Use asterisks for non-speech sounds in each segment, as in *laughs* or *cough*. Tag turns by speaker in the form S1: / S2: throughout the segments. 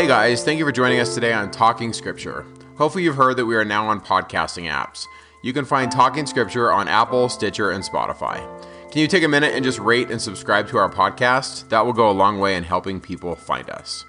S1: Hey guys, thank you for joining us today on Talking Scripture. Hopefully, you've heard that we are now on podcasting apps. You can find Talking Scripture on Apple, Stitcher, and Spotify. Can you take a minute and just rate and subscribe to our podcast? That will go a long way in helping people find us.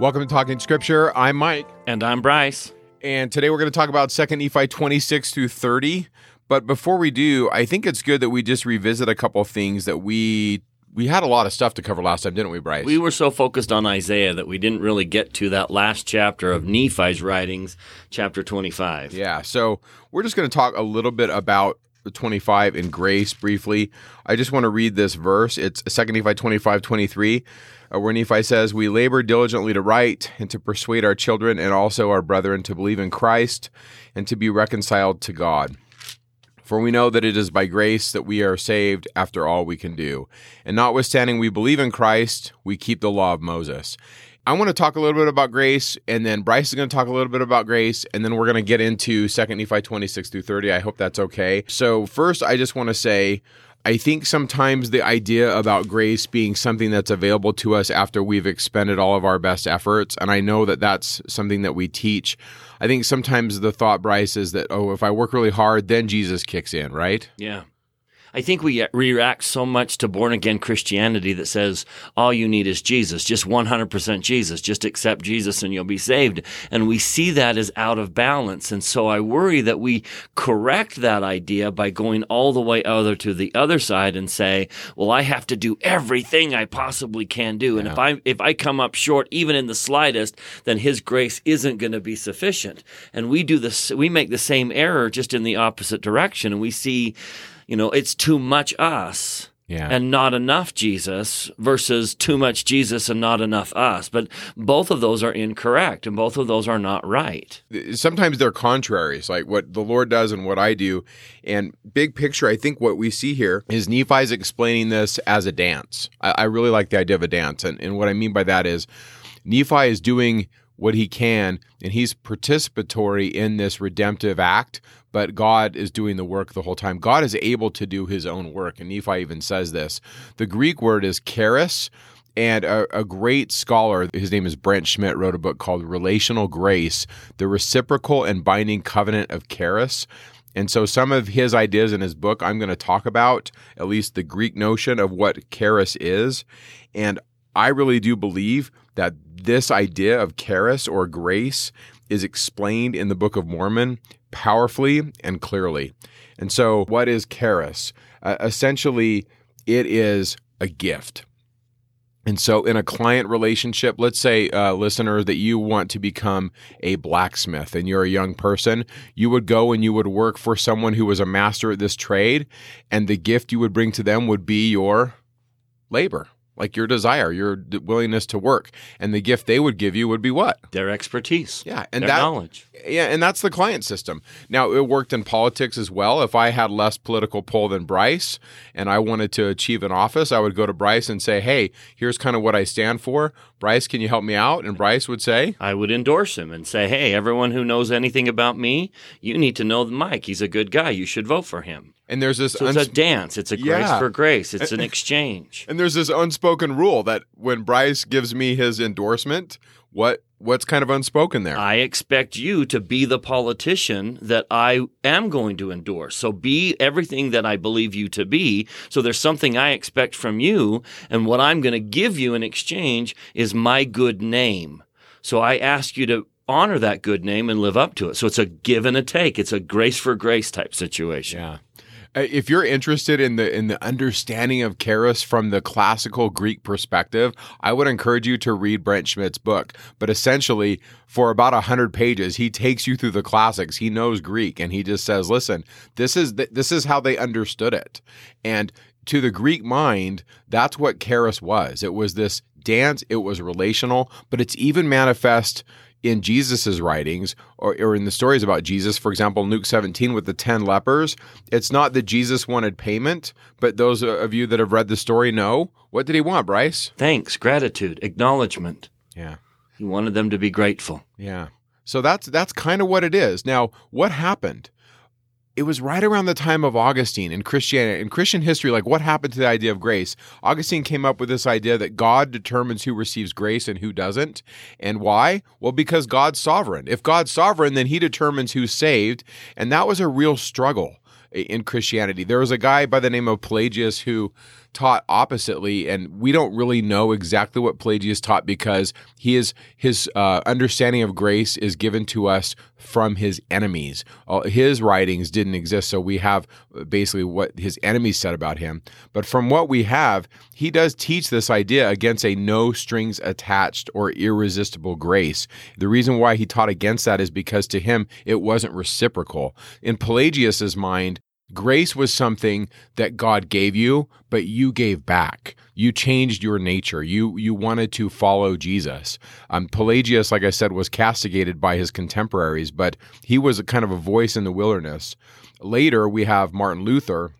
S1: Welcome to Talking Scripture. I'm Mike.
S2: And I'm Bryce.
S1: And today we're going to talk about 2nd Nephi 26 through 30. But before we do, I think it's good that we just revisit a couple of things that we we had a lot of stuff to cover last time, didn't we, Bryce?
S2: We were so focused on Isaiah that we didn't really get to that last chapter of Nephi's writings, chapter 25.
S1: Yeah. So we're just going to talk a little bit about 25 in grace briefly. I just want to read this verse. It's 2 Nephi 25 23, uh, where Nephi says, We labor diligently to write and to persuade our children and also our brethren to believe in Christ and to be reconciled to God. For we know that it is by grace that we are saved after all we can do. And notwithstanding we believe in Christ, we keep the law of Moses. I want to talk a little bit about grace, and then Bryce is going to talk a little bit about grace, and then we're going to get into 2 Nephi 26 through 30. I hope that's okay. So, first, I just want to say I think sometimes the idea about grace being something that's available to us after we've expended all of our best efforts, and I know that that's something that we teach. I think sometimes the thought, Bryce, is that, oh, if I work really hard, then Jesus kicks in, right?
S2: Yeah. I think we react so much to born again Christianity that says all you need is Jesus, just 100% Jesus, just accept Jesus and you'll be saved. And we see that as out of balance. And so I worry that we correct that idea by going all the way other to the other side and say, well, I have to do everything I possibly can do. And if I, if I come up short, even in the slightest, then his grace isn't going to be sufficient. And we do this, we make the same error just in the opposite direction. And we see, you know, it's too much us.
S1: Yeah.
S2: And not enough Jesus versus too much Jesus and not enough us. But both of those are incorrect and both of those are not right.
S1: Sometimes they're contraries, like what the Lord does and what I do. And big picture, I think what we see here is Nephi's explaining this as a dance. I, I really like the idea of a dance. And, and what I mean by that is Nephi is doing what he can and he's participatory in this redemptive act but God is doing the work the whole time. God is able to do his own work. And Nephi even says this. The Greek word is charis. And a, a, great scholar, his name is Brent Schmidt, wrote a book called Relational Grace The Reciprocal and Binding Covenant of Charis. And so, some of his ideas in his book, I'm going to talk about at least the Greek notion of what charis is. And I really do believe that this idea of charis or grace is explained in the Book of Mormon powerfully and clearly. And so, what is charis? Uh, essentially, it is a gift. And so, in a client relationship, let's say, uh, listener, that you want to become a blacksmith and you're a young person, you would go and you would work for someone who was a master at this trade, and the gift you would bring to them would be your labor like your desire, your willingness to work, and the gift they would give you would be what?
S2: Their expertise.
S1: Yeah, and
S2: their
S1: that
S2: knowledge.
S1: Yeah, and that's the client system. Now it worked in politics as well. If I had less political pull than Bryce, and I wanted to achieve an office, I would go to Bryce and say, "Hey, here's kind of what I stand for. Bryce, can you help me out?" And Bryce would say,
S2: "I would endorse him and say, "Hey, everyone who knows anything about me, you need to know Mike. He's a good guy. You should vote for him."
S1: And there's this
S2: so it's uns- a dance. It's a grace yeah. for grace. It's an exchange.
S1: And there's this unspoken rule that when Bryce gives me his endorsement, what what's kind of unspoken there?
S2: I expect you to be the politician that I am going to endorse. So be everything that I believe you to be. So there's something I expect from you, and what I'm going to give you in exchange is my good name. So I ask you to honor that good name and live up to it. So it's a give and a take. It's a grace for grace type situation.
S1: Yeah. Uh, if you're interested in the in the understanding of charis from the classical Greek perspective, I would encourage you to read Brent Schmidt's book. But essentially, for about hundred pages, he takes you through the classics. He knows Greek, and he just says, "Listen, this is this is how they understood it." And to the Greek mind, that's what charis was. It was this dance. It was relational, but it's even manifest in Jesus's writings or, or in the stories about Jesus, for example, Luke 17 with the 10 lepers, it's not that Jesus wanted payment, but those of you that have read the story know. What did he want, Bryce?
S2: Thanks, gratitude, acknowledgement.
S1: Yeah.
S2: He wanted them to be grateful.
S1: Yeah. So that's that's kind of what it is. Now, what happened? It was right around the time of Augustine in Christianity, in Christian history, like what happened to the idea of grace? Augustine came up with this idea that God determines who receives grace and who doesn't. And why? Well, because God's sovereign. If God's sovereign, then he determines who's saved. And that was a real struggle eh, in Christianity. There was a guy by the name of Pelagius who taught oppositely, and we don't really know exactly what Pelagius taught because he is his uh, understanding of grace is given to us from his enemies. Uh, his writings didn't exist, so we have basically what his enemies said about him. But from what we have, he does teach this idea against a no strings attached or irresistible grace. The reason why he taught against that is because to him it wasn't reciprocal. In Pelagius's mind, Grace was something that God gave you, but you gave back. You changed your nature. You you wanted to follow Jesus. Um, Pelagius, like I said, was castigated by his contemporaries, but he was a kind of a voice in the wilderness. Later, we have Martin Luther,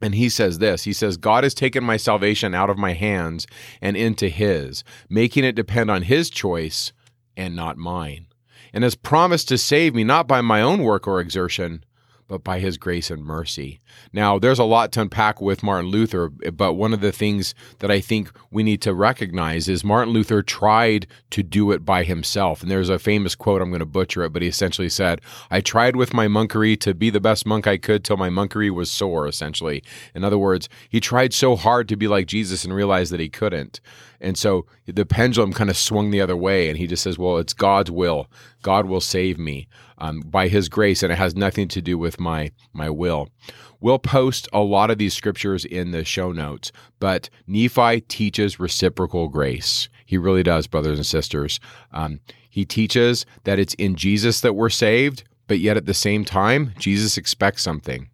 S1: and he says this He says, God has taken my salvation out of my hands and into his, making it depend on his choice and not mine, and has promised to save me not by my own work or exertion but by his grace and mercy. Now, there's a lot to unpack with Martin Luther, but one of the things that I think we need to recognize is Martin Luther tried to do it by himself. And there's a famous quote, I'm going to butcher it, but he essentially said, I tried with my monkery to be the best monk I could till my monkery was sore, essentially. In other words, he tried so hard to be like Jesus and realized that he couldn't. And so the pendulum kind of swung the other way, and he just says, Well, it's God's will. God will save me um, by his grace, and it has nothing to do with my, my will. We'll post a lot of these scriptures in the show notes, but Nephi teaches reciprocal grace. He really does, brothers and sisters. Um, he teaches that it's in Jesus that we're saved, but yet at the same time, Jesus expects something.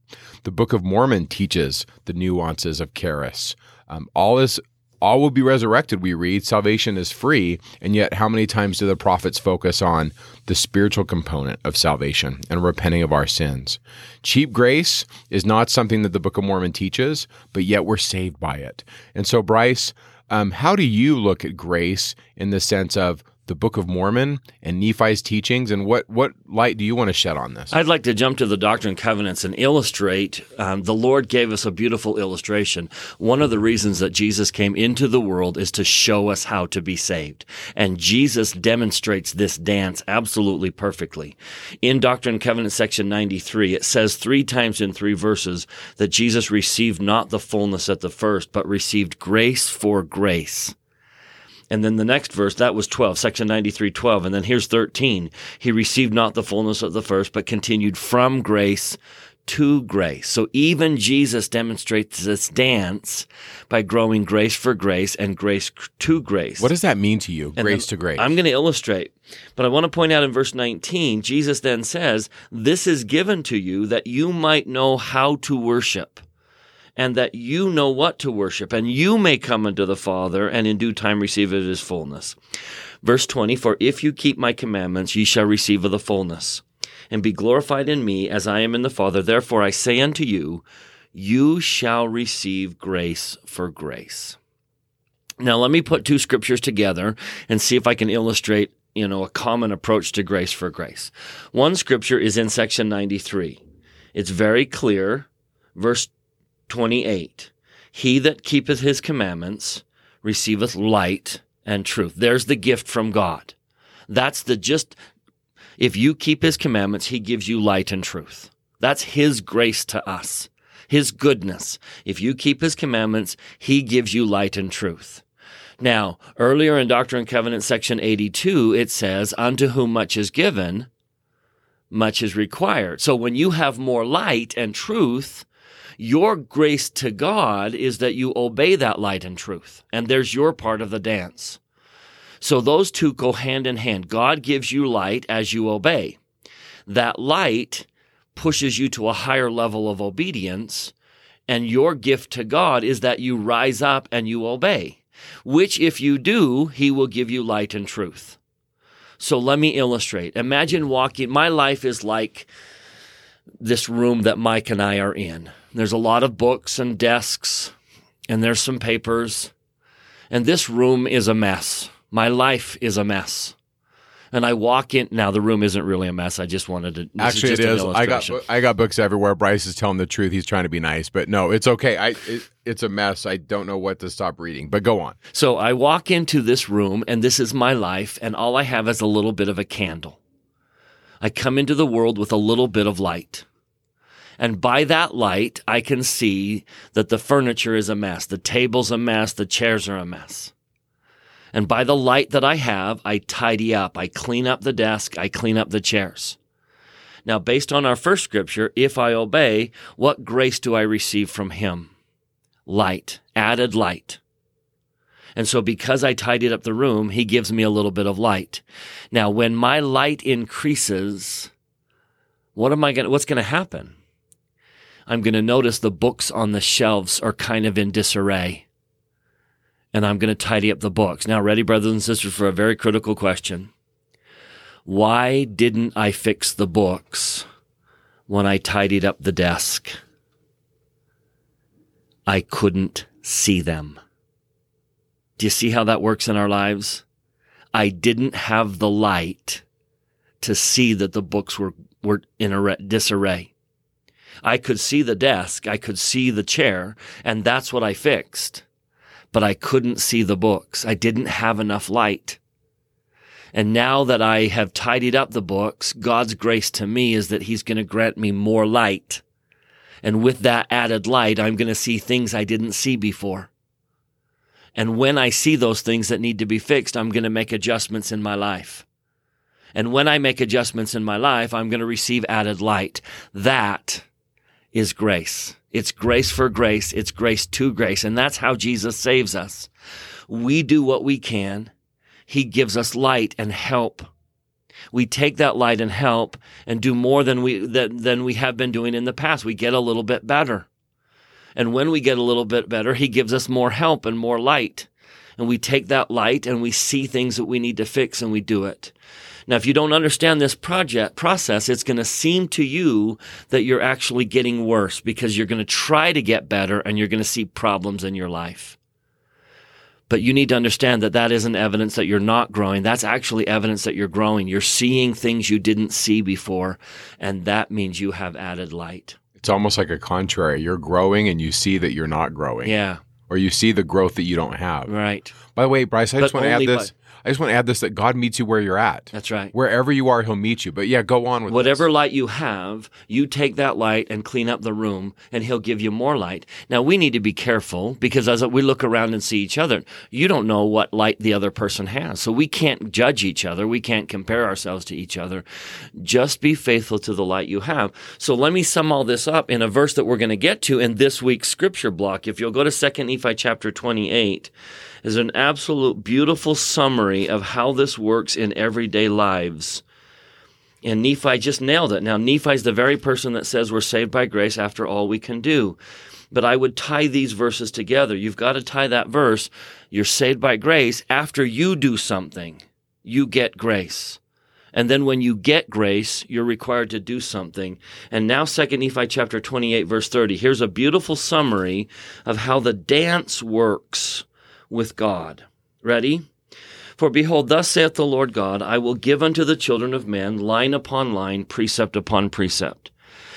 S1: The Book of Mormon teaches the nuances of charis. Um, all is all will be resurrected, we read. Salvation is free. And yet, how many times do the prophets focus on the spiritual component of salvation and repenting of our sins? Cheap grace is not something that the Book of Mormon teaches, but yet we're saved by it. And so, Bryce, um, how do you look at grace in the sense of the Book of Mormon and Nephi's teachings, and what what light do you want to shed on this?
S2: I'd like to jump to the Doctrine and Covenants and illustrate. Um, the Lord gave us a beautiful illustration. One of the reasons that Jesus came into the world is to show us how to be saved, and Jesus demonstrates this dance absolutely perfectly. In Doctrine and Covenants section ninety three, it says three times in three verses that Jesus received not the fullness at the first, but received grace for grace. And then the next verse, that was 12, section 93, 12. And then here's 13. He received not the fullness of the first, but continued from grace to grace. So even Jesus demonstrates this dance by growing grace for grace and grace to grace.
S1: What does that mean to you, grace to grace?
S2: I'm going to illustrate. But I want to point out in verse 19, Jesus then says, This is given to you that you might know how to worship and that you know what to worship, and you may come unto the Father, and in due time receive of his fullness. Verse 20, For if you keep my commandments, ye shall receive of the fullness, and be glorified in me as I am in the Father. Therefore I say unto you, you shall receive grace for grace. Now let me put two scriptures together and see if I can illustrate, you know, a common approach to grace for grace. One scripture is in section 93. It's very clear. Verse 28. He that keepeth his commandments receiveth light and truth. There's the gift from God. That's the just, if you keep his commandments, he gives you light and truth. That's his grace to us, his goodness. If you keep his commandments, he gives you light and truth. Now, earlier in Doctrine and Covenants, section 82, it says, Unto whom much is given, much is required. So when you have more light and truth, your grace to God is that you obey that light and truth. And there's your part of the dance. So those two go hand in hand. God gives you light as you obey. That light pushes you to a higher level of obedience. And your gift to God is that you rise up and you obey, which if you do, he will give you light and truth. So let me illustrate. Imagine walking, my life is like this room that Mike and I are in. There's a lot of books and desks, and there's some papers. And this room is a mess. My life is a mess. And I walk in. Now the room isn't really a mess. I just wanted to. this
S1: Actually,
S2: is
S1: it
S2: an.
S1: I got I got books everywhere. Bryce is telling the truth. He's trying to be nice, but no, it's okay. I it, it's a mess. I don't know what to stop reading. But go on.
S2: So I walk into this room, and this is my life, and all I have is a little bit of a candle. I come into the world with a little bit of light. And by that light, I can see that the furniture is a mess, the table's a mess, the chairs are a mess. And by the light that I have, I tidy up, I clean up the desk, I clean up the chairs. Now, based on our first scripture, if I obey, what grace do I receive from him? Light, added light. And so because I tidied up the room, he gives me a little bit of light. Now, when my light increases, what am I going what's going to happen? I'm going to notice the books on the shelves are kind of in disarray. And I'm going to tidy up the books. Now, ready, brothers and sisters, for a very critical question. Why didn't I fix the books when I tidied up the desk? I couldn't see them. Do you see how that works in our lives? I didn't have the light to see that the books were, were in a disarray. I could see the desk, I could see the chair, and that's what I fixed. But I couldn't see the books. I didn't have enough light. And now that I have tidied up the books, God's grace to me is that He's going to grant me more light. And with that added light, I'm going to see things I didn't see before. And when I see those things that need to be fixed, I'm going to make adjustments in my life. And when I make adjustments in my life, I'm going to receive added light. That is grace. It's grace for grace. It's grace to grace. And that's how Jesus saves us. We do what we can. He gives us light and help. We take that light and help and do more than we, than, than we have been doing in the past. We get a little bit better. And when we get a little bit better, he gives us more help and more light. And we take that light and we see things that we need to fix and we do it. Now, if you don't understand this project process, it's going to seem to you that you're actually getting worse because you're going to try to get better and you're going to see problems in your life. But you need to understand that that isn't evidence that you're not growing. That's actually evidence that you're growing. You're seeing things you didn't see before, and that means you have added light.
S1: It's almost like a contrary. You're growing and you see that you're not growing.
S2: Yeah,
S1: Or you see the growth that you don't have.
S2: right.
S1: By the way, Bryce, I
S2: But
S1: just want to add this. I just want to add this that God meets you where you're at.
S2: That's right.
S1: Wherever you are, He'll meet you. But yeah, go on with
S2: Whatever light you have, you take that light and clean up the room, and he'll give you more light. Now, we need to be careful because as we look around and see each other, you don't know what light the other person has. So we can't judge each other. We can't compare ourselves to each other. Just be faithful to the light you have. So let me sum all this up in a verse that we're going to get to in this week's scripture block. If you'll go to Second Nephi chapter 28, is an absolute beautiful summary of how this works in everyday lives. And Nephi just nailed it. Now, Nephi's the very person that says we're saved by grace after all we can do. But I would tie these verses together. You've got to tie that verse. You're saved by grace after you do something. You get grace. And then when you get grace, you're required to do something. And now 2 Nephi chapter 28 verse 30. Here's a beautiful summary of how the dance works with God. Ready? For behold, thus saith the Lord God, I will give unto the children of men line upon line, precept upon precept.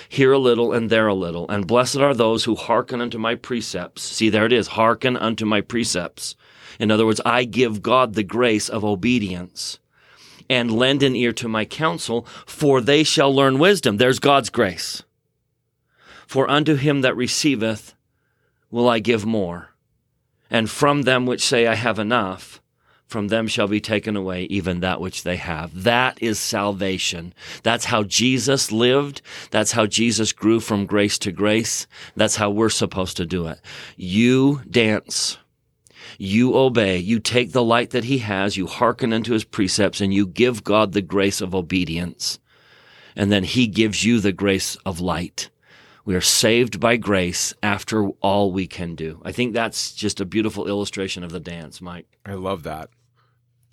S2: Here a little and there a little, and blessed are those who hearken unto my precepts. See, there it is, hearken unto my precepts. In other words, I give God the grace of obedience and lend an ear to my counsel, for they shall learn wisdom. There's God's grace. For unto him that receiveth will I give more. And from them which say, I have enough, from them shall be taken away even that which they have. That is salvation. That's how Jesus lived. That's how Jesus grew from grace to grace. That's how we're supposed to do it. You dance. You obey. You take the light that he has. You hearken unto his precepts and you give God the grace of obedience. And then he gives you the grace of light. We are saved by grace after all we can do. I think that's just a beautiful illustration of the dance, Mike.
S1: I love that.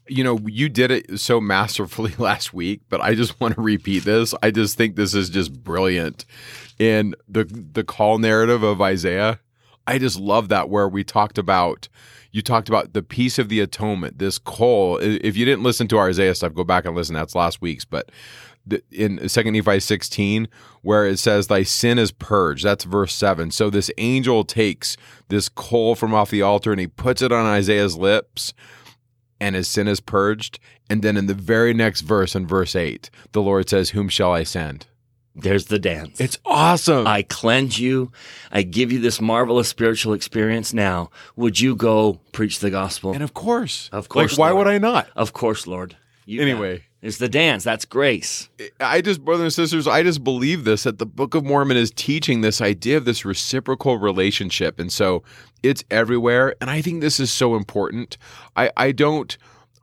S1: You know, you did it so masterfully *laughs* last week, but I just want to repeat this. I just think this is just brilliant. In the the call narrative of Isaiah, I just love that where we talked about, you talked about the piece of the atonement, this coal. If you didn't listen to our Isaiah stuff, go back and listen. That's last week's. But in Second Nephi 16, where it says, Thy sin is purged. That's verse 7. So this angel takes this coal from off the altar and he puts it on Isaiah's lips, and his sin is purged. And then in the very next verse, in verse 8, the Lord says, Whom shall I send?
S2: There's the dance.
S1: It's awesome.
S2: I cleanse you. I give you this marvelous spiritual experience now. Would you go preach the gospel?
S1: And of course.
S2: Of course.
S1: Like, why would I not?
S2: Of course, Lord. You
S1: anyway.
S2: It's the dance. That's grace.
S1: I just, brothers and sisters, I just believe this that the Book of Mormon is teaching this idea of this reciprocal relationship. And so it's everywhere. And I think this is so important. I, I don't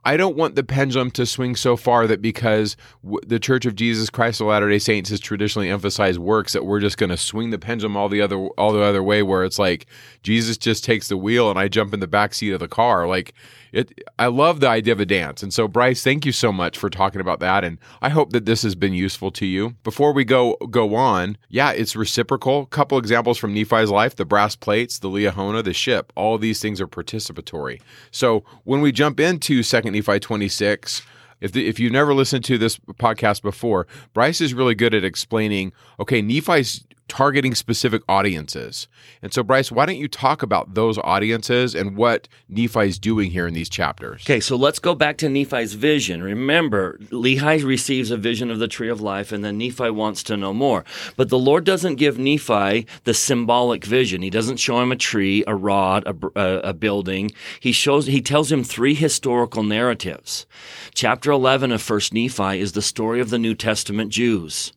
S1: I don't want the pendulum to swing so far that because w- the Church of Jesus Christ of Latter Day Saints has traditionally emphasized works that we're just going to swing the pendulum all the other all the other way, where it's like Jesus just takes the wheel and I jump in the back seat of the car. Like it, I love the idea of a dance, and so Bryce, thank you so much for talking about that, and I hope that this has been useful to you. Before we go go on, yeah, it's reciprocal. A couple examples from Nephi's life: the brass plates, the Liahona, the ship. All these things are participatory. So when we jump into Second Nephi 26. If, the, if you've never listened to this podcast before, Bryce is really good at explaining, okay, Nephi's targeting specific audiences. And so, Bryce, why don't you talk about those audiences and what Nephi is doing here in these chapters?
S2: Okay, so let's go back to Nephi's vision. Remember, Lehi receives a vision of the tree of life, and then Nephi wants to know more. But the Lord doesn't give Nephi the symbolic vision. He doesn't show him a tree, a rod, a, a, a building. He shows. He tells him three historical narratives. Chapter eleven of First Nephi is the story of the New Testament Jews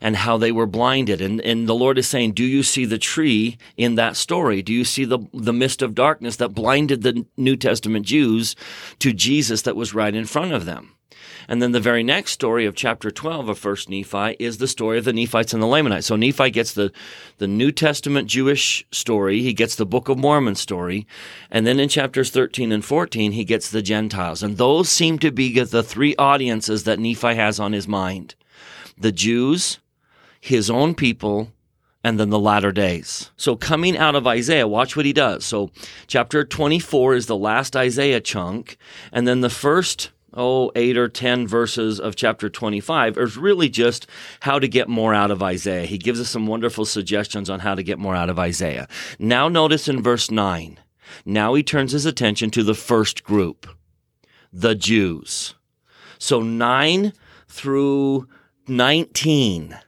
S2: and how they were blinded. And, and the Lord is saying, do you see the tree in that story? Do you see the, the mist of darkness that blinded the New Testament Jews to Jesus that was right in front of them? And then the very next story of chapter 12 of First Nephi is the story of the Nephites and the Lamanites. So Nephi gets the, the New Testament Jewish story. He gets the Book of Mormon story. And then in chapters 13 and 14, he gets the Gentiles. And those seem to be the three audiences that Nephi has on his mind. The Jews, his own people, and then the latter days. So coming out of Isaiah, watch what he does. So chapter 24 is the last Isaiah chunk, and then the first oh, eight or 10 verses of chapter 25 is really just how to get more out of Isaiah. He gives us some wonderful suggestions on how to get more out of Isaiah. Now notice in verse 9, now he turns his attention to the first group, the Jews. So 9 through 19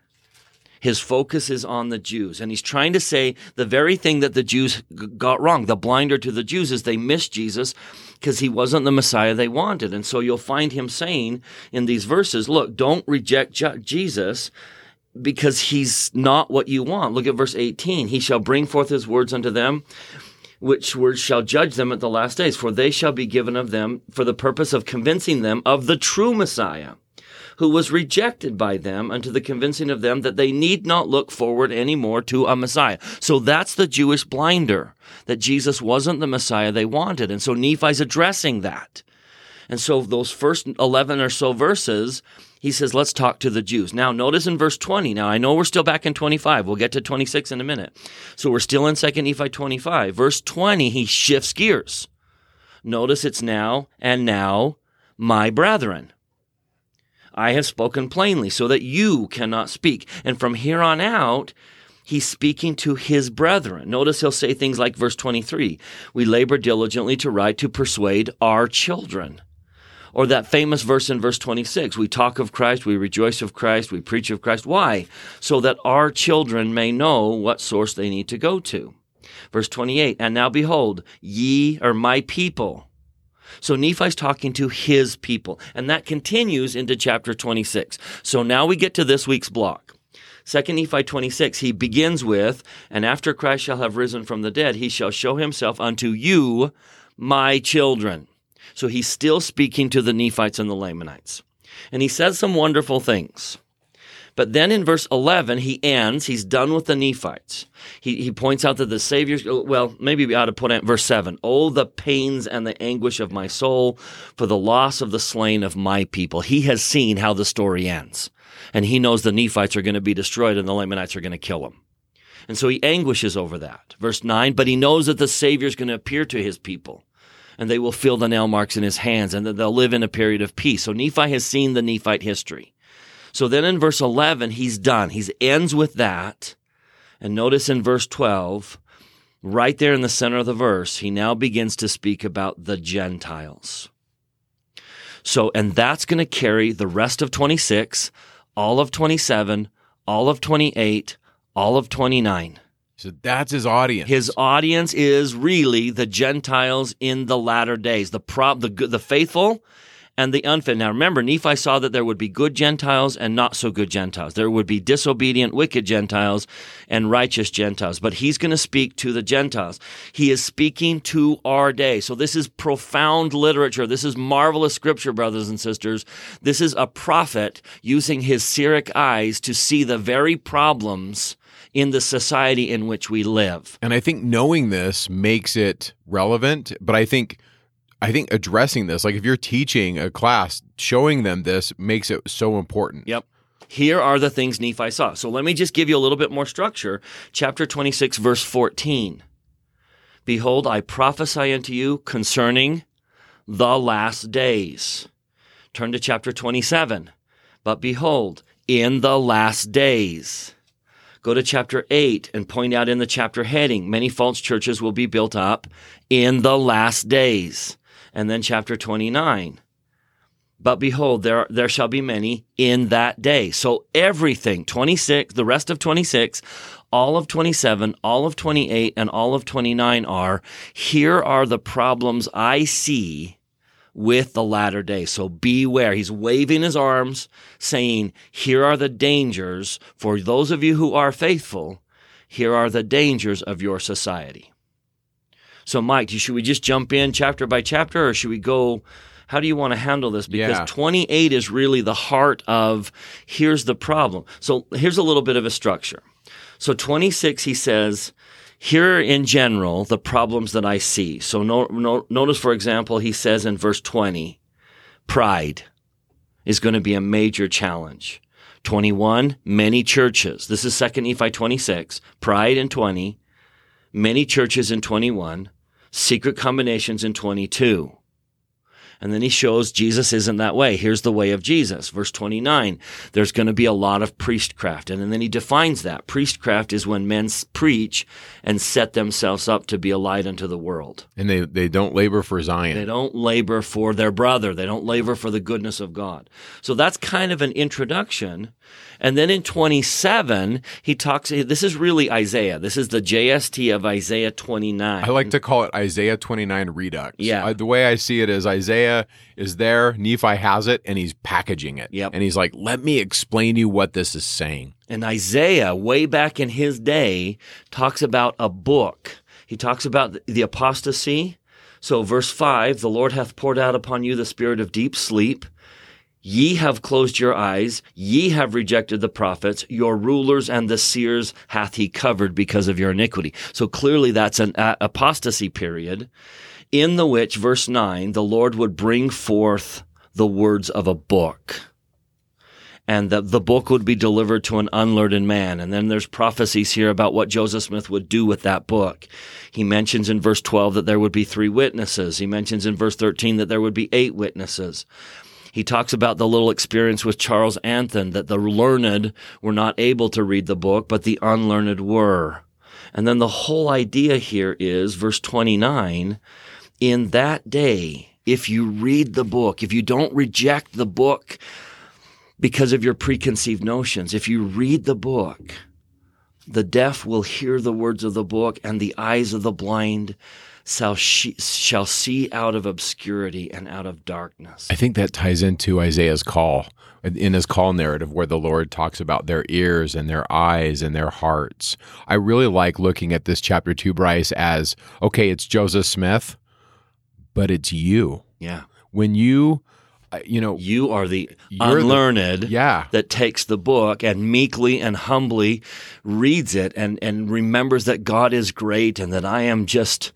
S2: his focus is on the Jews. And he's trying to say the very thing that the Jews got wrong. The blinder to the Jews is they missed Jesus because he wasn't the Messiah they wanted. And so you'll find him saying in these verses, look, don't reject Jesus because he's not what you want. Look at verse 18. He shall bring forth his words unto them which words shall judge them at the last days, for they shall be given of them for the purpose of convincing them of the true Messiah who was rejected by them unto the convincing of them that they need not look forward any more to a Messiah. So that's the Jewish blinder, that Jesus wasn't the Messiah they wanted. And so Nephi's addressing that. And so those first 11 or so verses, he says, let's talk to the Jews. Now, notice in verse 20. Now, I know we're still back in 25. We'll get to 26 in a minute. So we're still in 2 Nephi 25. Verse 20, he shifts gears. Notice it's now and now, my brethren. I have spoken plainly so that you cannot speak. And from here on out, he's speaking to his brethren. Notice he'll say things like verse 23 We labor diligently to write to persuade our children. Or that famous verse in verse 26 We talk of Christ, we rejoice of Christ, we preach of Christ. Why? So that our children may know what source they need to go to. Verse 28 And now behold, ye are my people so Nephi's talking to his people, and that continues into chapter 26. So now we get to this week's block. 2 Nephi 26, he begins with, And after Christ shall have risen from the dead, he shall show himself unto you, my children. So he's still speaking to the Nephites and the Lamanites. And he says some wonderful things. But then in verse 11, he ends, he's done with the Nephites. He, he points out that the Savior's, oh, well, maybe we ought to put in verse 7 Oh, the pains and the anguish of my soul for the loss of the slain of my people. He has seen how the story ends. And he knows the Nephites are going to be destroyed and the Lamanites are going to kill him. And so he anguishes over that. Verse 9, but he knows that the Savior is going to appear to his people. and they will feel the nail marks in his hands, and that they'll live in a period of peace. So Nephi has seen the Nephite history. So then in verse 11, he's done. He ends with that. And notice in verse 12, right there in the center of the verse, he now begins to speak about the Gentiles. So, and that's going to carry the rest of 26, all of 27, all of 28, all of 29.
S1: So that's his audience.
S2: His audience is really the Gentiles in the latter days, the prop, the the faithful and the unfit. Now remember, Nephi saw that there would be good Gentiles and not so good Gentiles. There would be disobedient, wicked Gentiles and righteous Gentiles. But he's going to speak to the Gentiles. He is speaking to our day. So this is profound literature. This is marvelous scripture, brothers and sisters. This is a prophet using his seeric eyes to see the very problems in the society in which we live.
S1: And I think knowing this makes it relevant, but I think I think addressing this, like if you're teaching a class, showing them this makes it so important.
S2: Yep. Here are the things Nephi saw. So let me just give you a little bit more structure. Chapter 26, verse 14. Behold, I prophesy unto you concerning the last days. Turn to chapter 27. But behold, in the last days. Go to chapter 8 and point out in the chapter heading, many false churches will be built up in the last days and then chapter 29. But behold, there, there shall be many in that day. So everything, 26, the rest of 26, all of 27, all of 28, and all of 29 are here are the problems I see with the latter day. So beware. He's waving his arms, saying, Here are the dangers for those of you who are faithful. Here are the dangers of your society. So, Mike, should we just jump in chapter by chapter, or should we go? How do you want to handle this? Because
S1: Yeah.
S2: 28 is really the heart of here's the problem. So, here's a little bit of a structure. So, 26, he says, here are in general, the problems that I see. So, no, no, notice, for example, he says in verse 20, pride is going to be a major challenge. 21, many churches. This is 2 Nephi 26, pride in 20, many churches in 21, secret combinations in 22. And then he shows Jesus isn't that way. Here's the way of Jesus. Verse 29, there's going to be a lot of priestcraft. And then he defines that. Priestcraft is when men preach and set themselves up to be a light unto the world.
S1: And they, they don't labor for Zion.
S2: They don't labor for their brother. They don't labor for the goodness of God. So that's kind of an introduction. And then in 27, he talks, eh, this is really Isaiah. This is the JST of Isaiah 29.
S1: I like to call it Isaiah 29 Redux.
S2: Yeah.
S1: I- the way I see it is Isaiah is there, Nephi has it, and he's packaging it.
S2: Yep.
S1: And he's like, let me explain to you what this is saying.
S2: And Isaiah, way back in his day, talks about a book. He talks about the apostasy. So, verse 5 the Lord hath poured out upon you the spirit of deep sleep. Ye have closed your eyes, ye have rejected the prophets, your rulers and the seers hath he covered because of your iniquity. So clearly that's an apostasy period in the which, verse 9, the Lord would bring forth the words of a book and that the book would be delivered to an unlearned man. And then there's prophecies here about what Joseph Smith would do with that book. He mentions in verse 12 that there would be three witnesses. He mentions in verse 13 that there would be eight witnesses. He talks about the little experience with Charles Anthon that the learned were not able to read the book, but the unlearned were. And then the whole idea here is verse 29 in that day, if you read the book, if you don't reject the book because of your preconceived notions, if you read the book, the deaf will hear the words of the book, and the eyes of the blind shall, shall see out of obscurity and out of darkness.
S1: I think that ties into Isaiah's call in his call narrative where the Lord talks about their ears and their eyes and their hearts. I really like looking at this chapter 2 Bryce as okay, it's Joseph Smith, but it's you.
S2: Yeah.
S1: When you uh, you know,
S2: You are the
S1: You're the-
S2: unlearned
S1: yeah.
S2: that takes the book and meekly and humbly reads it and, and remembers that God is great and that I am just,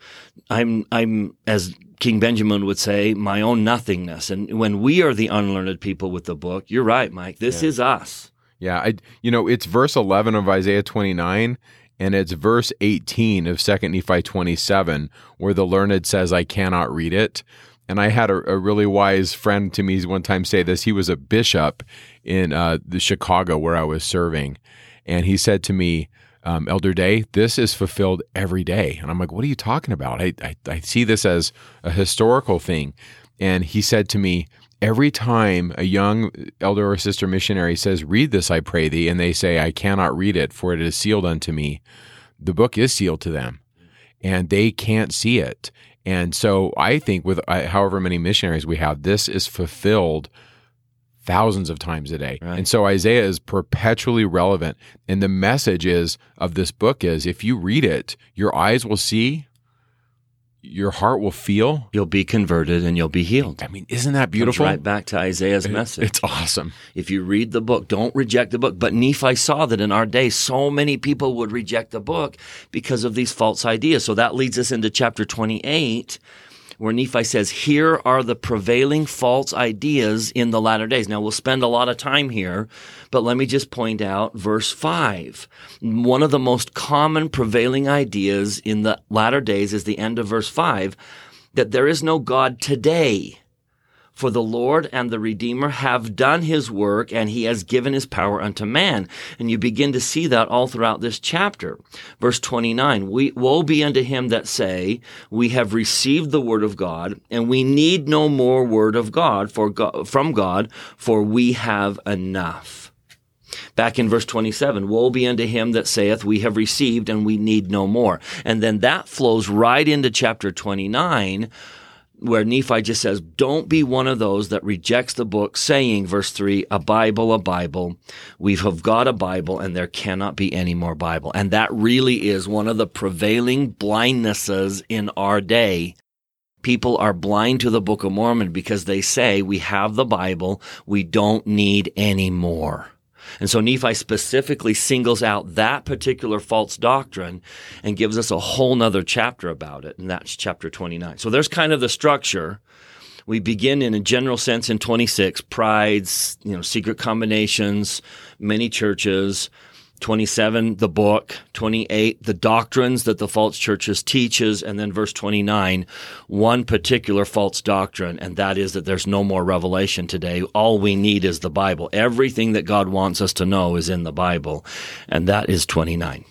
S2: I'm, I'm, as King Benjamin would say, my own nothingness. And when we are the unlearned people with the book, you're right, Mike. This is us.
S1: Yeah, I you know, it's verse 11 of Isaiah 29 and it's verse 18 of 2nd Nephi 27 where the learned says, I cannot read it. And I had a, a really wise friend to me one time say this. He was a bishop in uh, the Chicago where I was serving. And he said to me, um, Elder Day, this is fulfilled every day. And I'm like, what are you talking about? I, I, I see this as a historical thing. And he said to me, every time a young elder or sister missionary says, Read this, I pray thee, and they say, I cannot read it, for it is sealed unto me, the book is sealed to them, and they can't see it. And so I think with uh, however many missionaries we have, this is fulfilled thousands of times a day. Right. And so Isaiah is perpetually relevant. And the message is of this book is if you read it, your eyes will see, your heart will feel.
S2: You'll be converted and you'll be healed.
S1: I mean, isn't that beautiful?
S2: Comes right back to Isaiah's
S1: it,
S2: message.
S1: It's awesome.
S2: If you read the book, don't reject the book. But Nephi saw that in our day, so many people would reject the book because of these false ideas. So that leads us into chapter 28 where Nephi says, Here are the prevailing false ideas in the latter days. Now, we'll spend a lot of time here, but let me just point out verse 5. One of the most common prevailing ideas in the latter days is the end of verse 5 that there is no God today. For the Lord and the Redeemer have done his work and he has given his power unto man. And you begin to see that all throughout this chapter. Verse 29, we, woe be unto him that say, we have received the word of God and we need no more word of God, for God, from God, for we have enough. Back in verse 27, woe be unto him that saith, We have received and we need no more. And then that flows right into chapter 29, where Nephi just says, Don't be one of those that rejects the book, saying, verse 3, a Bible, a Bible. We have got a Bible, and there cannot be any more Bible. And that really is one of the prevailing blindnesses in our day. People are blind to the Book of Mormon because they say, We have the Bible, we don't need any more. And so Nephi specifically singles out that particular false doctrine and gives us a whole nother chapter about it. And that's chapter 29. So there's kind of the structure. We begin in a general sense in 26, prides, you know, secret combinations, many churches, 27 the book 28 the doctrines that the false churches teaches and then verse 29 one particular false doctrine and that is that there's no more revelation today all we need is the bible everything that god wants us to know is in the bible and that is 29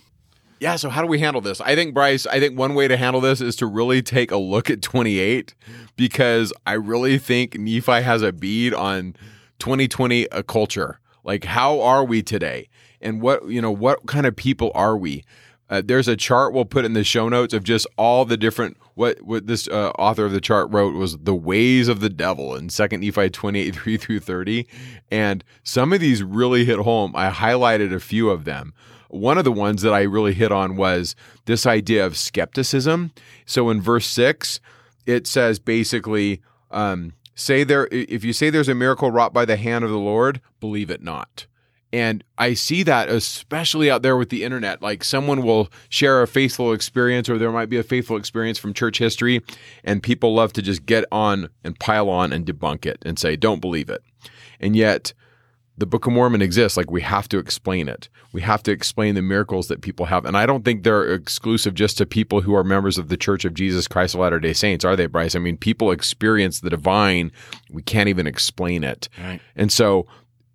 S1: yeah, so how do we handle this? I think Bryce, I think one way to handle this is to really take a look at 28 because I really think Nephi has a bead on 2020 a culture. Like how are we today? And what you know what kind of people are we? Uh, there's a chart we'll put in the show notes of just all the different what what this uh, author of the chart wrote was the ways of the devil in second nephi 28 3 through 30 and some of these really hit home. I highlighted a few of them. One of the ones that i really hit on was this idea of skepticism. So in verse 6 it says basically um, say there if you say there's a miracle wrought by the hand of the lord believe it not and I see that especially out there with the internet. Like someone will share a faithful experience, or there might be a faithful experience from church history, and people love to just get on and pile on and debunk it and say, don't believe it. And yet, the Book of Mormon exists. Like we have to explain it. We have to explain the miracles that people have. And I don't think they're exclusive just to people who are members of the Church of Jesus Christ of Latter day Saints, are they, Bryce? I mean, people experience the divine. We can't even explain it. Right. And so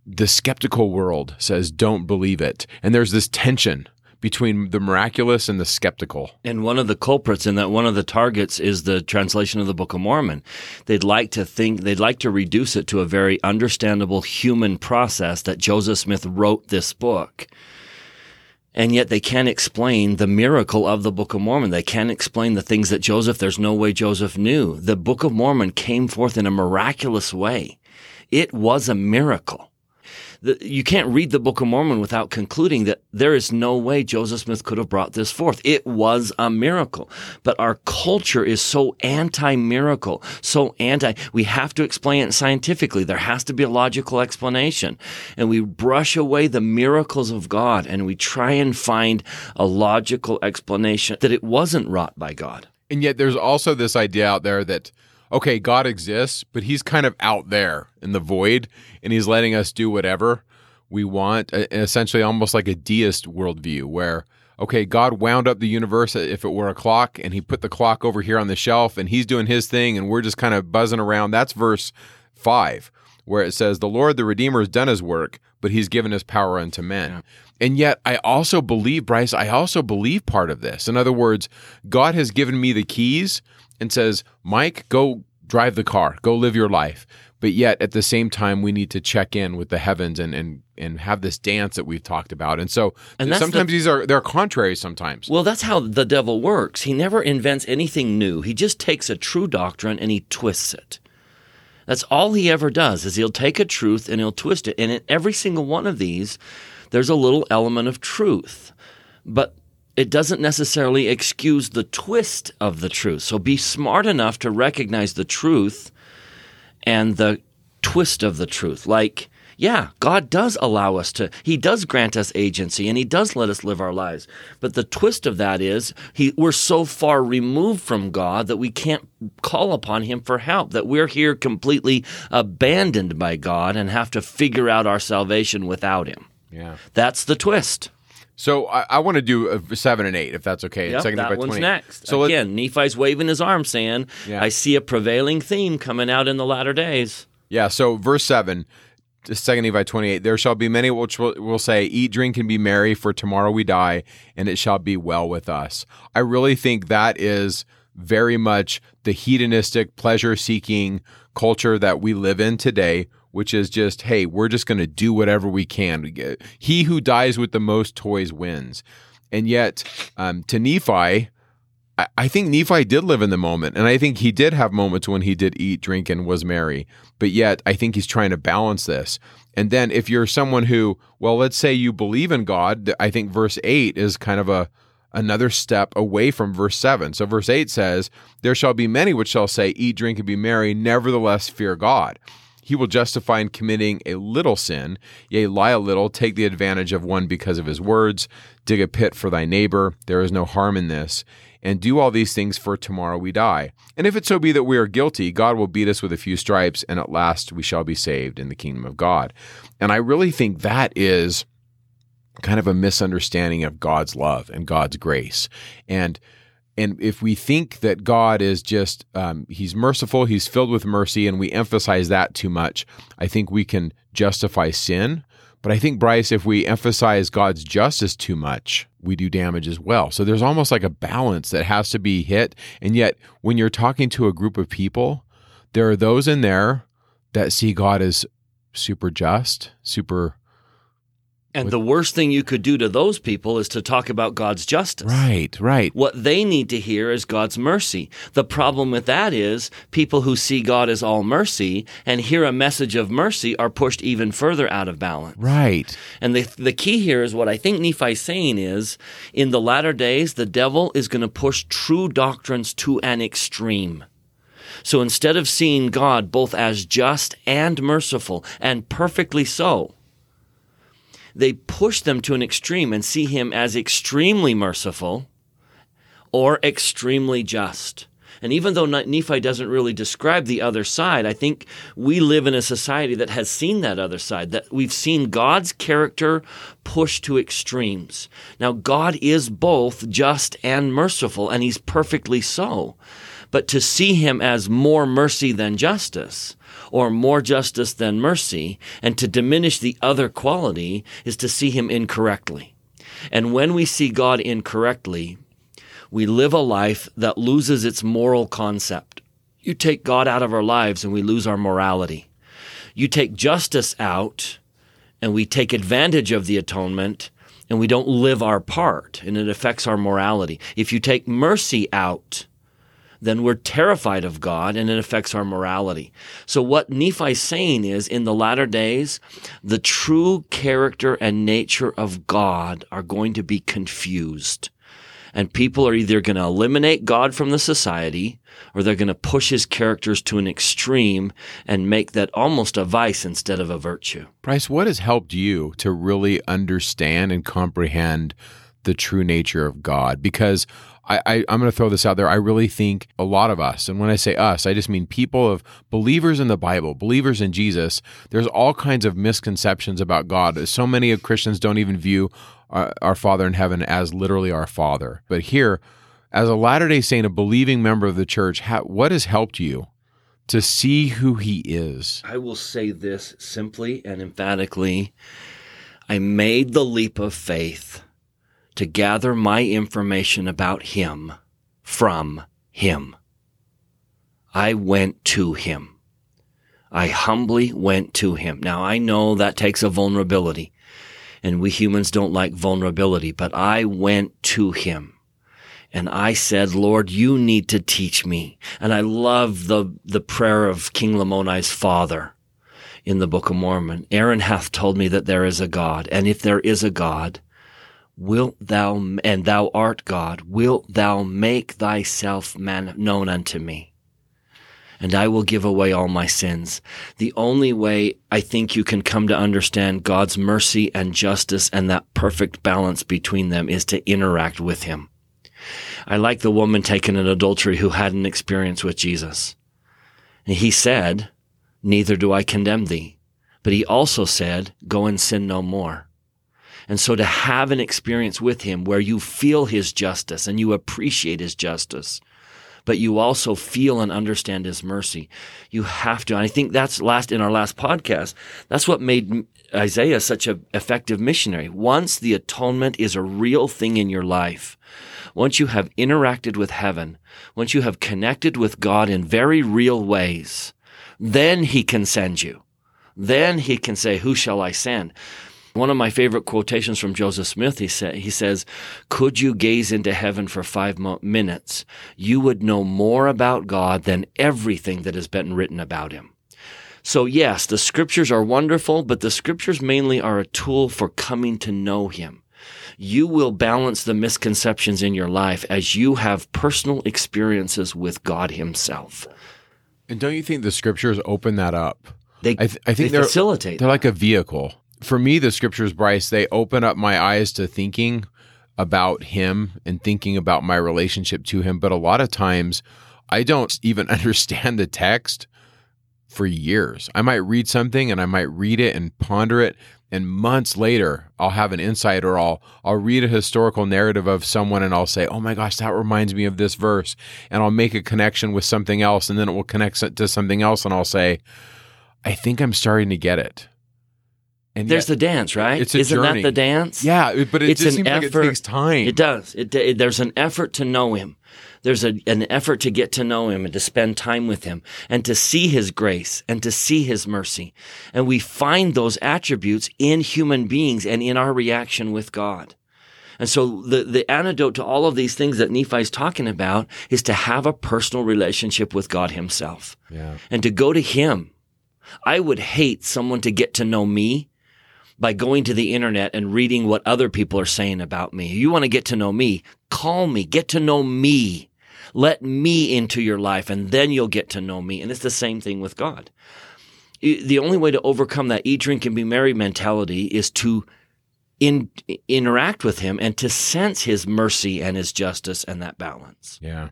S1: the skeptical world says don't believe it. And there's this tension between the miraculous and the skeptical.
S2: And one of the culprits in that one of the targets is the translation of the Book of Mormon. They'd like to think they'd like to reduce it to a very understandable human process that Joseph Smith wrote this book. And yet they can't explain the miracle of the Book of Mormon. They can't explain the things that Joseph, there's no way Joseph knew. The Book of Mormon came forth in a miraculous way. It was a miracle the, you can't read the Book of Mormon without concluding that there is no way Joseph Smith could have brought this forth. It was a miracle. But our culture is so anti-miracle, so anti, we have to explain it scientifically. There has to be a logical explanation. And we brush away the miracles of God and we try and find a logical explanation that it wasn't wrought by God.
S1: And yet there's also this idea out there that okay, God exists, but he's kind of out there in the void and he's letting us do whatever we want, essentially almost like a deist worldview where okay, God wound up the universe uh, if it were a clock and he put the clock over here on the shelf and he's doing his thing and we're just kind of buzzing around. That's verse 5 where it says the Lord the Redeemer has done his work, but he's given his power unto men. Yeah. And yet I also believe Bryce, I also believe part of this. In other words, God has given me the keys and says, "Mike, go drive the car, go live your life." But yet at the same time we need to check in with the heavens and and and have this dance that we've talked about. And so and sometimes the, these are they're contrary sometimes.
S2: Well, that's how the devil works. He never invents anything new. He just takes a true doctrine and he twists it. That's all he ever does is he'll take a truth and he'll twist it. And in every single one of these, there's a little element of truth. But it doesn't necessarily excuse the twist of the truth. So be smart enough to recognize the truth and the twist of the truth. Like yeah, God does allow us to, He does grant us agency and He does let us live our lives. But the twist of that is he, we're so far removed from God that we can't call upon Him for help, that we're here completely abandoned by God and have to figure out our salvation without Him.
S1: Yeah.
S2: That's the twist.
S1: So I, I, want to do a seven and eight, if that's okay.
S2: Yep, Second that one's next. So again, Nephi's waving his arm, saying, yeah. "I see a prevailing theme coming out in the latter days."
S1: Yeah. So verse seven, Second Nephi 28, there shall be many which will, will, say, Eat, drink, and be merry, for tomorrow we die, and it shall be well with us. I really think that is very much the hedonistic, pleasure seeking culture that we live in today, which is just, hey, we're just going to do whatever we can. He who dies with the most toys wins. And yet, um, to Nephi, I think Nephi did live in the moment, and I think he did have moments when he did eat, drink, and was merry. But yet, I think he's trying to balance this. And then, if you're someone who, well, let's say you believe in God, I think verse eight is kind of a another step away from verse seven. So, verse eight says, "There shall be many which shall say, Eat, drink, and be merry; nevertheless fear God." He will justify in committing a little sin, yea, lie a little, take the advantage of one because of his words, dig a pit for thy neighbor. There is no harm in this and do all these things for tomorrow we die. And if it so be that we are guilty, God will beat us with a few stripes, and at last we shall be saved in the kingdom of God. And I really think that is kind of a misunderstanding of God's love and God's grace. And and if we think that God is just um, He's merciful, He's filled with mercy, and we emphasize that too much, I think we can justify sin but I think, Bryce, if we emphasize God's justice too much, we do damage as well. So there's almost like a balance that has to be hit. And yet, when you're talking to a group of people, there are those in there that see God as super just, super
S2: and the worst thing you could do to those people is to talk about God's justice.
S1: Right, right.
S2: What they need to hear is God's mercy. The problem with that is people who see God as all mercy and hear a message of mercy are pushed even further out of balance.
S1: Right.
S2: And the, the key here is what I think Nephi's saying is in the latter days, the devil is going to push true doctrines to an extreme. So instead of seeing God both as just and merciful, and perfectly so, they push them to an extreme and see him as extremely merciful or extremely just. And even though Nephi doesn't really describe the other side, I think we live in a society that has seen that other side, that we've seen God's character pushed to extremes. Now, God is both just and merciful, and He's perfectly so. But to see Him as more mercy than justice, or more justice than mercy, and to diminish the other quality is to see him incorrectly. And when we see God incorrectly, we live a life that loses its moral concept. You take God out of our lives and we lose our morality. You take justice out and we take advantage of the atonement and we don't live our part and it affects our morality. If you take mercy out, then we're terrified of God and it affects our morality. So what Nephi's saying is in the latter days, the true character and nature of God are going to be confused. And people are either going to eliminate God from the society or they're going to push his characters to an extreme and make that almost a vice instead of a virtue.
S1: Bryce, what has helped you to really understand and comprehend the true nature of God? Because I, I am going to throw this out there. I really think a lot of us, and when I say us, I just mean people of believers in the Bible, believers in Jesus. There's all kinds of misconceptions about God. So many of Christians don't even view our, our Father in heaven as literally our Father. But here, as a Latter day Saint, a believing member of the church, what has helped you to see who He is?
S2: I will say this simply and emphatically I made the leap of faith to gather my information about Him from Him. I went to Him. I humbly went to Him. Now I know that takes a vulnerability and we humans don't like vulnerability, but I went to Him. And I said, Lord, you need to teach me. And I love the, the prayer of King Lamoni's father in the Book of Mormon. Aaron hath told me that there is a God. And if there is a God, wilt thou, and thou art God, wilt thou make thyself man, known unto me? And I will give away all my sins. The only way I think you can come to understand God's mercy and justice and that perfect balance between them is to interact with Him. I like the woman taken in adultery who had an experience with Jesus. And he said, Neither do I condemn thee. But he also said, Go and sin no more. And so to have an experience with him where you feel his justice and you appreciate his justice, but you also feel and understand his mercy, you have to. And I think that's last in our last podcast. That's what made Isaiah such an effective missionary. Once the atonement is a real thing in your life, once you have interacted with heaven, once you have connected with God in very real ways, then he can send you. Then he can say, who shall I send? One of my favorite quotations from Joseph Smith, he, sa- he says, Could you gaze into heaven for five mo- minutes, you would know more about God than everything that has been written about him. So, yes, the scriptures are wonderful, but the scriptures mainly are a tool for coming to know him. You will balance the misconceptions in your life as you have personal experiences with God himself.
S1: And don't you think the scriptures open that up?
S2: They,
S1: I, th- I think
S2: they
S1: are
S2: facilitate.
S1: They're like a vehicle. For me, the scriptures, Bryce, they open up my eyes to thinking about Him and thinking about my relationship to Him. But a lot of times, I don't *laughs* even understand the text for years. I might read something and I might read it and ponder it, and months later I'll have an insight or I'll I'll read a historical narrative of someone and I'll say, "Oh my gosh, that reminds me of this verse." And I'll make a connection with something else and then it will connect to something else and I'll say, "I think I'm starting to get it."
S2: And there's yet, the dance, right?
S1: It's a
S2: Isn't
S1: journey.
S2: that the dance?
S1: Yeah, but it
S2: it's
S1: just
S2: an
S1: seems
S2: effort.
S1: like it takes time.
S2: It does. It, it, there's an effort to know him. There's a, an effort to get to know him and to spend time with him and to see his grace and to see his mercy. And we find those attributes in human beings and in our reaction with God. And so the, the antidote to all of these things that Nephi is talking about is to have a personal relationship with God himself
S1: yeah.
S2: and to go to him. I would hate someone to get to know me by going to the internet and reading what other people are saying about me. You want to get to know me? Call me. Get to know me. Let me into your life and then you'll get to know me. And it's the same thing with God. The only way to overcome that eat, drink, and be merry mentality is to in, interact with him and to sense his mercy and his justice and that balance.
S1: Yeah.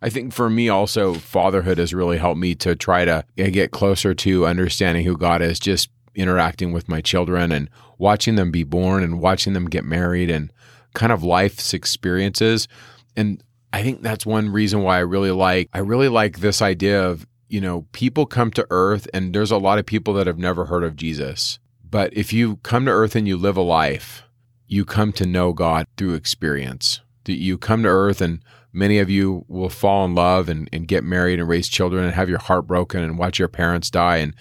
S1: I think for me also, fatherhood has really helped me to try to get closer to understanding who God is, just interacting with my children and watching them be born and watching them get married and kind of life's experiences. And I think that's one reason why I really like I really like this idea of, you know, people come to earth and there's a lot of people that have never heard of Jesus. But if you come to earth and you live a life, you come to know God through experience. That you come to earth and many of you will fall in love and, and get married and raise children and have your heart broken and watch your parents die. And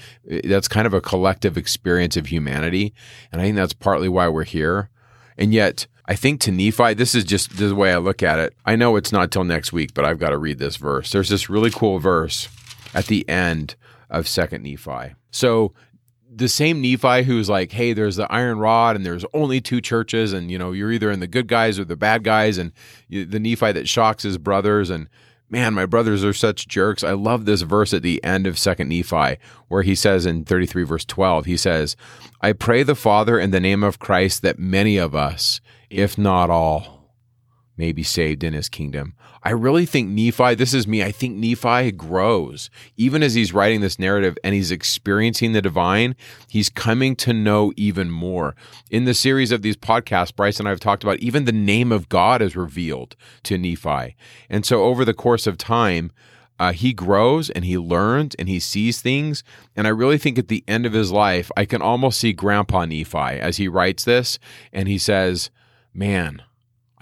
S1: that's kind of a collective experience of humanity. And I think that's partly why we're here. And yet, I think to Nephi, this is just the way I look at it. I know it's not till next week, but I've got to read this verse. There's this really cool verse at the end of Second Nephi. So the same Nephi who's like, hey, there's the iron rod and there's only two churches, and you know, you're either in the good guys or the bad guys, and you, the Nephi that shocks his brothers, and man, my brothers are such jerks. I love this verse at the end of Second Nephi, where he says in 33 verse 12, he says, I pray the Father in the name of Christ that many of us, if not all, may be saved in his kingdom. I really think Nephi, this is me, I think Nephi grows. Even as he's writing this narrative and he's experiencing the divine, he's coming to know even more. In the series of these podcasts, Bryce and I have talked about even the name of God is revealed to Nephi. And so over the course of time, uh, he grows and he learns and he sees things. And I really think at the end of his life, I can almost see Grandpa Nephi as he writes this and he says, Man,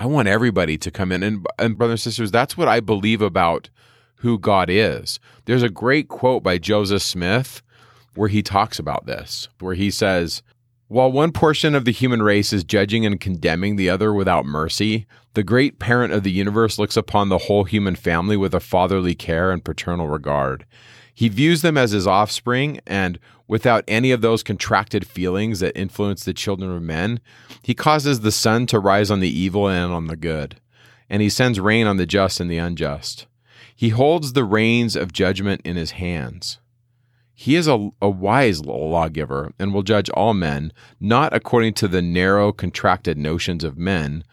S1: I want everybody to come in. And, and brothers and sisters, that's what I believe about who God is. There's a great quote by Joseph Smith where he talks about this, where he says, while one portion of the human race is judging and condemning the other without mercy, the great parent of the universe looks upon the whole human family with a fatherly care and paternal regard. He views them as his offspring, and without any of those contracted feelings that influence the children of men, he causes the sun to rise on the evil and on the good, and he sends rain on the just and the unjust. He holds the reins of judgment in his hands. He is a, a wise lawgiver and will judge all men, not according to the narrow, contracted notions of men,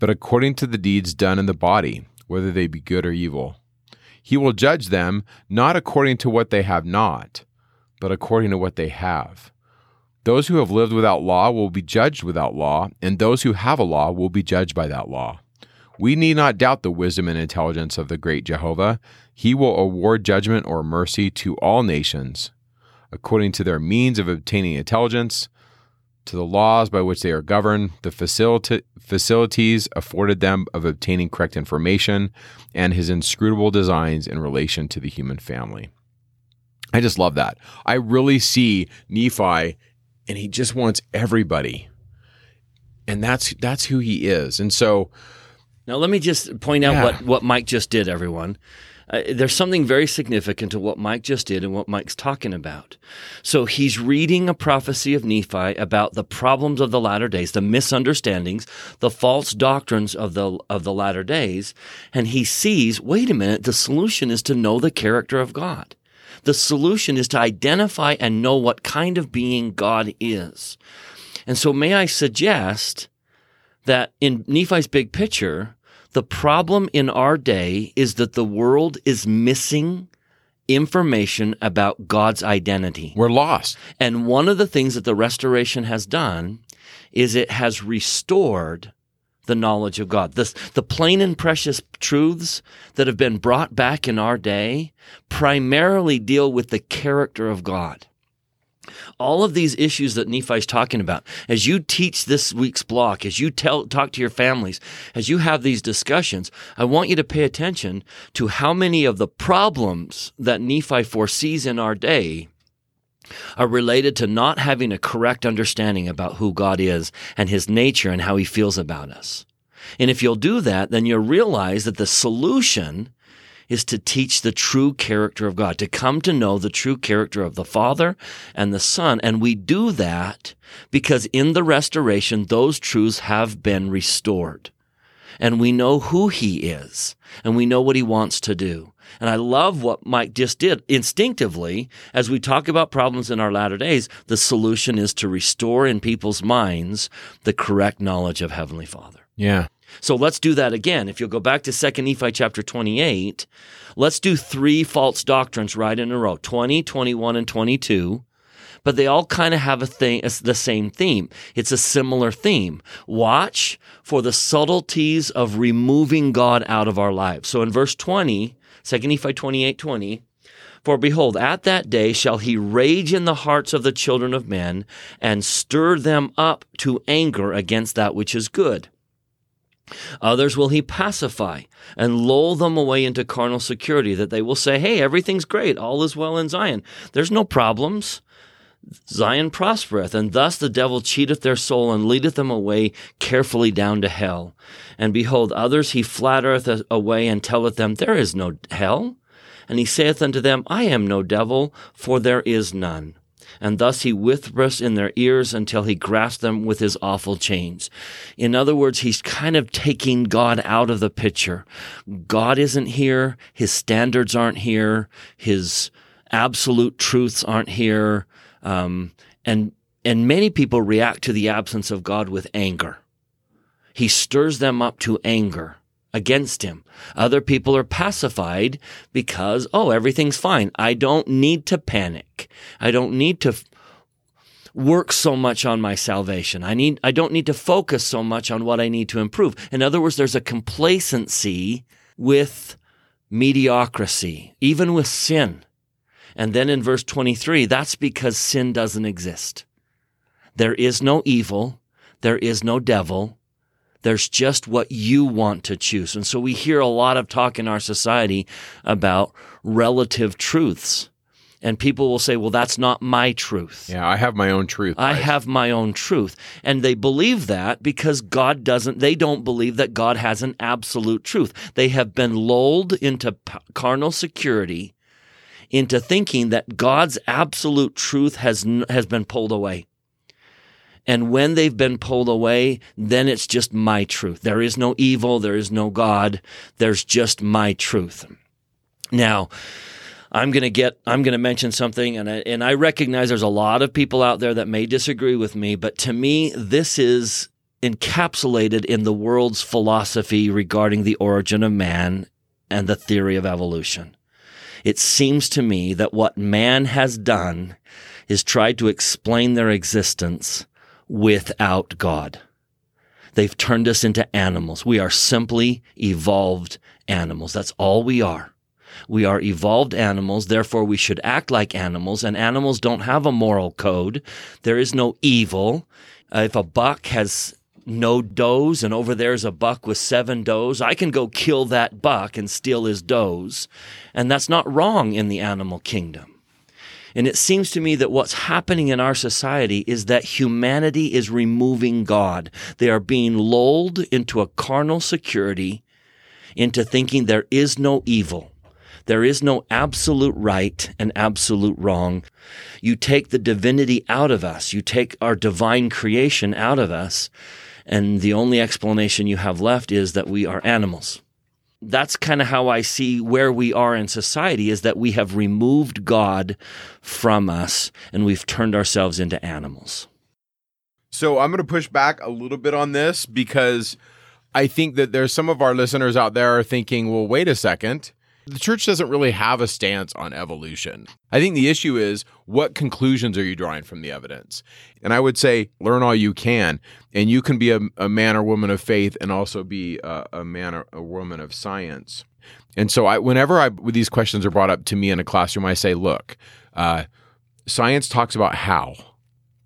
S1: but according to the deeds done in the body, whether they be good or evil. He will judge them not according to what they have not, but according to what they have. Those who have lived without law will be judged without law, and those who have a law will be judged by that law. We need not doubt the wisdom and intelligence of the great Jehovah. He will award judgment or mercy to all nations, according to their means of obtaining intelligence, to the laws by which they are governed, the facilita- facilities afforded them of obtaining correct information, and his inscrutable designs in relation to the human family. I just love that. I really see Nephi, and he just wants everybody, and that's that's who he is. And so,
S2: now let me just point out
S1: Yeah.
S2: what what Mike just did, everyone. Uh, there's something very significant to what Mike just did and what Mike's talking about. So he's reading a prophecy of Nephi about the problems of the latter days, the misunderstandings, the false doctrines of the of the latter days, and he sees, wait a minute, the solution is to know the character of God. The solution is to identify and know what kind of being God is. And so may I suggest that in Nephi's big picture, the problem in our day is that the world is missing information about God's identity.
S1: we're lost.
S2: And one of the things that the restoration has done is it has restored the knowledge of God. The, the plain and precious truths that have been brought back in our day primarily deal with the character of God. All of these issues that Nephi's talking about, as you teach this week's block, as you tell, talk to your families, as you have these discussions, I want you to pay attention to how many of the problems that Nephi foresees in our day are related to not having a correct understanding about who God is and his nature and how he feels about us. And if you'll do that, then you'll realize that the solution is to teach the true character of God, to come to know the true character of the Father and the Son. And we do that because in the restoration, those truths have been restored. And we know who he is and we know what he wants to do. And I love what Mike just did. Instinctively, as we talk about problems in our latter days, the solution is to restore in people's minds the correct knowledge of Heavenly Father.
S1: Yeah.
S2: So let's do that again. If you'll go back to 2 Nephi chapter 28, let's do three false doctrines right in a row 20, 21, and 22. But they all kind of have a thing, it's the same theme. It's a similar theme. Watch for the subtleties of removing God out of our lives. So in verse 20, 2 Nephi 28, 20, for behold, at that day shall he rage in the hearts of the children of men and stir them up to anger against that which is good. Others will he pacify and lull them away into carnal security, that they will say, Hey, everything's great. All is well in Zion. There's no problems. Zion prospereth, and thus the devil cheateth their soul and leadeth them away carefully down to hell. And behold, others he flattereth away and telleth them, There is no hell. And he saith unto them, I am no devil, for there is none. And thus he whispereth in their ears until he grasps them with his awful chains. In other words, he's kind of taking God out of the picture. God isn't here. His standards aren't here. His absolute truths aren't here. Um, and, and many people react to the absence of God with anger. He stirs them up to anger. against him. Other people are pacified because, oh, everything's fine. I don't need to panic. I don't need to work so much on my salvation. I need I don't need to focus so much on what I need to improve. In other words, there's a complacency with mediocrity, even with sin. And then in verse 23, that's because sin doesn't exist. There is no evil. There is no devil. There's just what you want to choose. And so we hear a lot of talk in our society about relative truths. And people will say, well, that's not my truth.
S1: Yeah, I have my own truth.
S2: I
S1: right?
S2: have my own truth. And they believe that because God doesn't, they don't believe that God has an absolute truth. They have been lulled into carnal security, into thinking that God's absolute truth has, has been pulled away. And when they've been pulled away, then it's just my truth. There is no evil. There is no God. There's just my truth. Now, I'm going to get, I'm going to mention something, and I, and I recognize there's a lot of people out there that may disagree with me, but to me, this is encapsulated in the world's philosophy regarding the origin of man and the theory of evolution. It seems to me that what man has done is tried to explain their existence without God. They've turned us into animals. We are simply evolved animals. That's all we are. We are evolved animals, therefore we should act like animals, and animals don't have a moral code. There is no evil. Uh, if a buck has no does and over there's a buck with seven does, I can go kill that buck and steal his does. And that's not wrong in the animal kingdom. And it seems to me that what's happening in our society is that humanity is removing God. They are being lulled into a carnal security, into thinking there is no evil. There is no absolute right and absolute wrong. You take the divinity out of us. You take our divine creation out of us. And the only explanation you have left is that we are animals. That's kind of how I see where we are in society is that we have removed God from us and we've turned ourselves into animals.
S1: So I'm going to push back a little bit on this because I think that there's some of our listeners out there are thinking, well, wait a second. The church doesn't really have a stance on evolution. I think the issue is what conclusions are you drawing from the evidence? And I would say learn all you can, and you can be a, a man or woman of faith and also be a, a man or a woman of science. And so, I, whenever I, these questions are brought up to me in a classroom, I say, look, uh, science talks about how,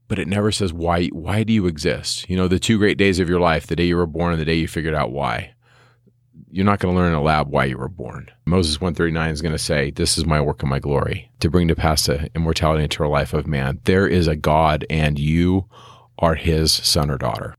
S1: but it never says why. Why do you exist? You know, the two great days of your life: the day you were born and the day you figured out why you're not going to learn in a lab why you were born. Moses 139 is going to say, This is my work and my glory, to bring to pass the immortality and eternal life of man. There is a God, and you are his son or daughter.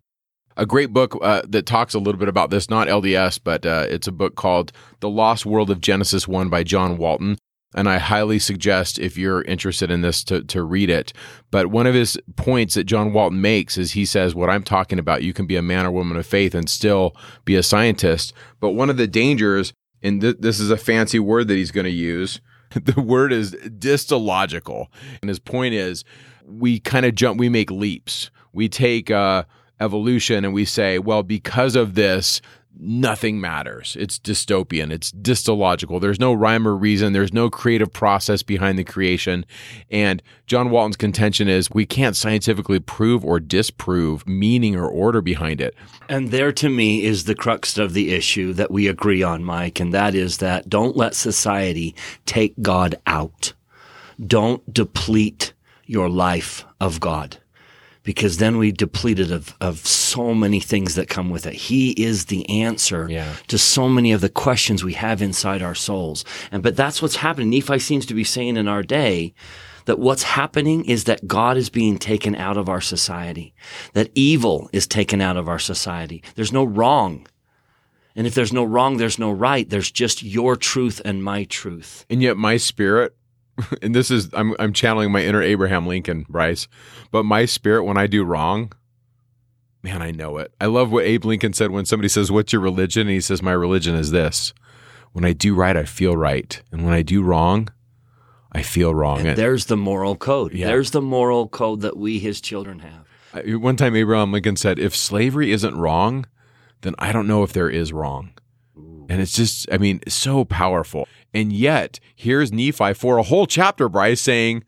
S1: A great book uh, that talks a little bit about this, not LDS, but uh, it's a book called The Lost World of Genesis 1 by John Walton and I highly suggest if you're interested in this to, to read it. But one of his points that John Walton makes is he says, What I'm talking about, you can be a man or woman of faith and still be a scientist. But one of the dangers, and th- this is a fancy word that he's going to use, *laughs* the word is distological. And his point is, we kind of jump, we make leaps. We take uh, evolution and we say, well, because of this, nothing matters. It's dystopian. It's dystological. There's no rhyme or reason. There's no creative process behind the creation. And John Walton's contention is we can't scientifically prove or disprove meaning or order behind it.
S2: And there to me is the crux of the issue that we agree on, Mike, and that is that don't let society take God out. Don't deplete your life of God because then we depleted of, of so many things that come with it. He is the answer
S1: yeah.
S2: to so many of the questions we have inside our souls. And, but that's what's happening. Nephi seems to be saying in our day that what's happening is that God is being taken out of our society, that evil is taken out of our society. There's no wrong. And if there's no wrong, there's no right. There's just your truth and my truth.
S1: And yet my spirit *laughs* and this is I'm I'm channeling my inner Abraham Lincoln, Bryce. But my spirit when I do wrong, man, I know it. I love what Abe Lincoln said when somebody says, "What's your religion?" and he says, "My religion is this: when I do right, I feel right, and when I do wrong, I feel wrong."
S2: And there's the moral code. Yeah. There's the moral code that we, his children, have.
S1: One time, Abraham Lincoln said, "If slavery isn't wrong, then I don't know if there is wrong." And it's just, I mean, so powerful. And yet, here's Nephi for a whole chapter, Bryce, saying,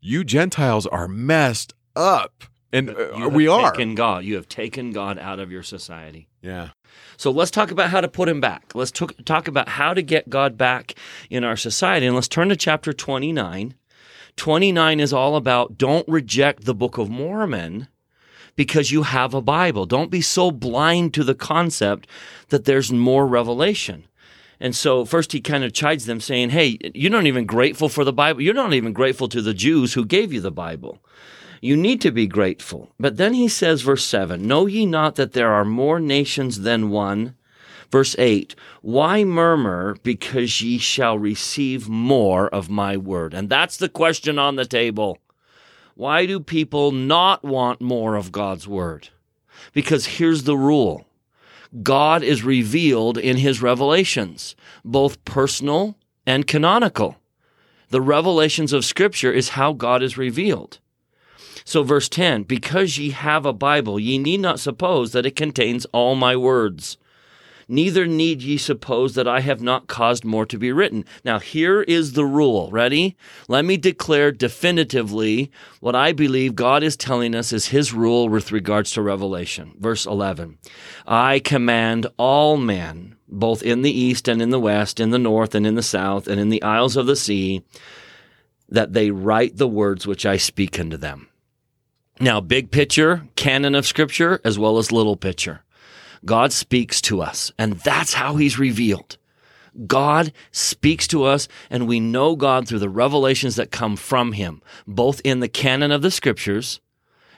S1: You Gentiles are messed up. And uh, we are.
S2: Taken God. You have taken God out of your society.
S1: Yeah.
S2: So let's talk about how to put him back. Let's t- talk about how to get God back in our society. And let's turn to chapter 29. 29 is all about don't reject the Book of Mormon because you have a Bible. Don't be so blind to the concept that there's more revelation. And so first he kind of chides them saying, Hey, you're not even grateful for the Bible. You're not even grateful to the Jews who gave you the Bible. You need to be grateful. But then he says, verse 7 Know ye not that there are more nations than one? Verse 8 Why murmur because ye shall receive more of my word? And that's the question on the table. Why do people not want more of God's word? Because here's the rule God is revealed in his revelations, both personal and canonical. The revelations of Scripture is how God is revealed. So, verse 10 Because ye have a Bible, ye need not suppose that it contains all my words. Neither need ye suppose that I have not caused more to be written. Now, here is the rule. Ready? Let me declare definitively what I believe God is telling us is his rule with regards to Revelation. Verse 11 I command all men, both in the east and in the west, in the north and in the south, and in the isles of the sea, that they write the words which I speak unto them. Now, big picture, canon of scripture, as well as little picture. God speaks to us, and that's how he's revealed. God speaks to us, and we know God through the revelations that come from him, both in the canon of the scriptures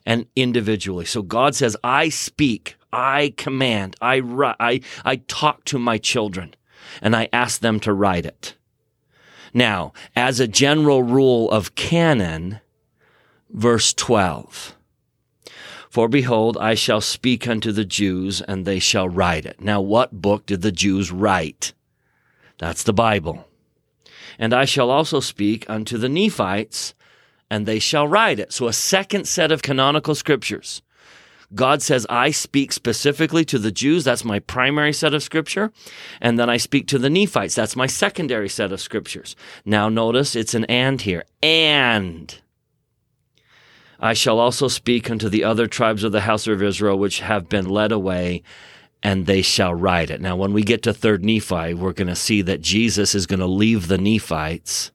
S2: and individually. So God says, I speak, I command, I, I, I talk to my children, and I ask them to write it. Now, as a general rule of canon, verse 12. For behold, I shall speak unto the Jews, and they shall write it. Now, what book did the Jews write? That's the Bible. And I shall also speak unto the Nephites, and they shall write it. So, a second set of canonical scriptures. God says, I speak specifically to the Jews. That's my primary set of scripture. And then I speak to the Nephites. That's my secondary set of scriptures. Now, notice it's an and here. And I shall also speak unto the other tribes of the house of Israel which have been led away, and they shall write it. Now, when we get to third Nephi, we're going to see that Jesus is going to leave the Nephites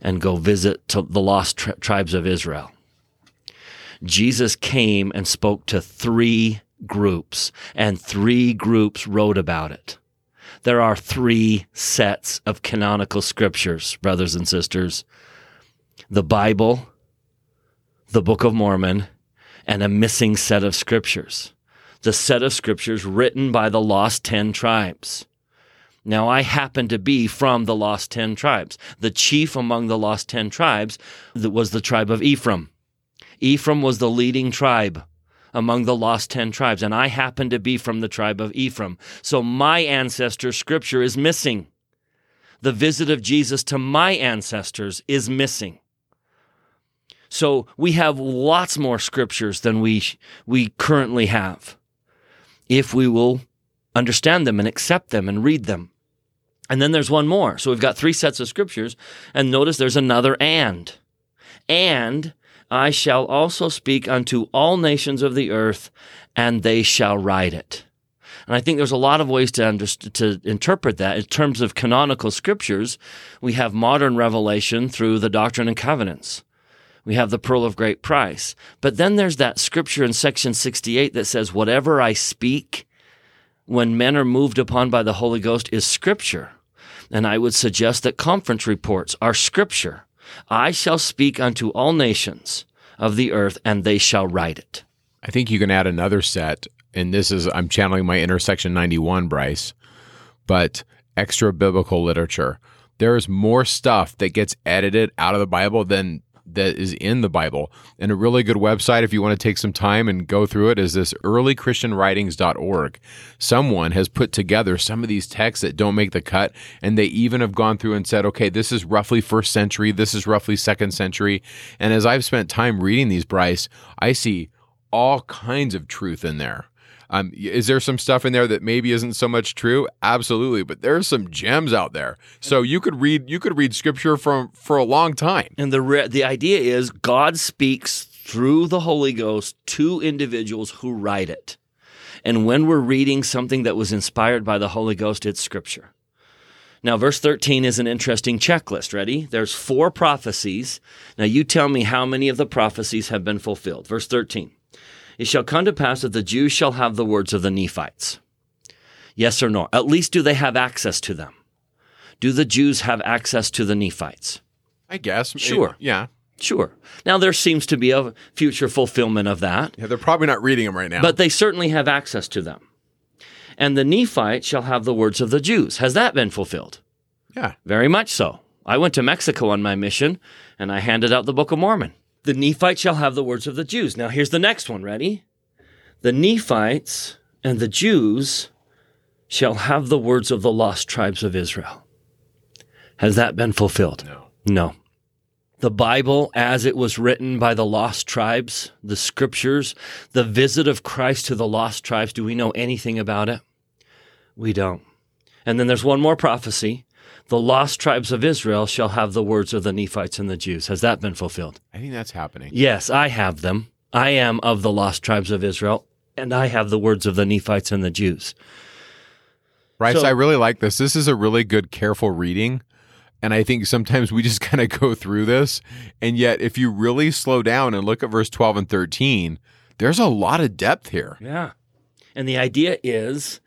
S2: and go visit the lost tri- tribes of Israel. Jesus came and spoke to three groups, and three groups wrote about it. There are three sets of canonical scriptures, brothers and sisters. The Bible, the Book of Mormon, and a missing set of scriptures. The set of scriptures written by the lost 10 tribes. Now, I happen to be from the lost 10 tribes. The chief among the lost 10 tribes was the tribe of Ephraim. Ephraim was the leading tribe among the lost 10 tribes, and I happen to be from the tribe of Ephraim. So my ancestor scripture is missing. The visit of Jesus to my ancestors is missing. So we have lots more scriptures than we, we currently have if we will understand them and accept them and read them. And then there's one more. So we've got three sets of scriptures and notice there's another and. And I shall also speak unto all nations of the earth and they shall write it. And I think there's a lot of ways to underst- to interpret that in terms of canonical scriptures. We have modern revelation through the Doctrine and Covenants. We have the pearl of great price. But then there's that scripture in section 68 that says, whatever I speak when men are moved upon by the Holy Ghost is scripture. And I would suggest that conference reports are scripture. I shall speak unto all nations of the earth and they shall write it.
S1: I think you can add another set. And this is, I'm channeling my inner section 91, Bryce, but extra biblical literature. There is more stuff that gets edited out of the Bible than that is in the Bible. And a really good website, if you want to take some time and go through it, is this earlychristianwritings.org. Someone has put together some of these texts that don't make the cut, and they even have gone through and said, okay, this is roughly first century, this is roughly second century. And as I've spent time reading these, Bryce, I see all kinds of truth in there. Um, is there some stuff in there that maybe isn't so much true? Absolutely, but there's some gems out there. So you could read you could read scripture from for a long time.
S2: And the re- the idea is God speaks through the Holy Ghost to individuals who write it. And when we're reading something that was inspired by the Holy Ghost, it's scripture. Now, verse 13 is an interesting checklist. Ready? There's four prophecies. Now, you tell me how many of the prophecies have been fulfilled. Verse 13 It shall come to pass that the Jews shall have the words of the Nephites. Yes or no? At least do they have access to them? Do the Jews have access to the Nephites?
S1: I guess.
S2: Sure.
S1: Yeah.
S2: Sure. Now, there seems to be a future fulfillment of that,
S1: Yeah. They're probably not reading them right now.
S2: but they certainly have access to them. And the Nephites shall have the words of the Jews. Has that been fulfilled?
S1: yeah.
S2: Very much so. I went to Mexico on my mission and I handed out the Book of Mormon. The Nephites shall have the words of the Jews. Now, here's the next one. Ready? The Nephites and the Jews shall have the words of the lost tribes of Israel. Has that been fulfilled?
S1: No.
S2: No. The Bible, as it was written by the lost tribes, the scriptures, the visit of Christ to the lost tribes, do we know anything about it? We don't. And then there's one more prophecy. The lost tribes of Israel shall have the words of the Nephites and the Jews. Has that been fulfilled?
S1: I think that's happening.
S2: Yes, I have them. I am of the lost tribes of Israel, and I have the words of the Nephites and the Jews.
S1: Bryce,
S2: So-
S1: I really like this. This is a really good, careful reading. And I think sometimes we just *laughs* kind of go through this. And yet, if you really slow down and look at verse 12 and 13, there's a lot of depth here.
S2: Yeah. And the idea is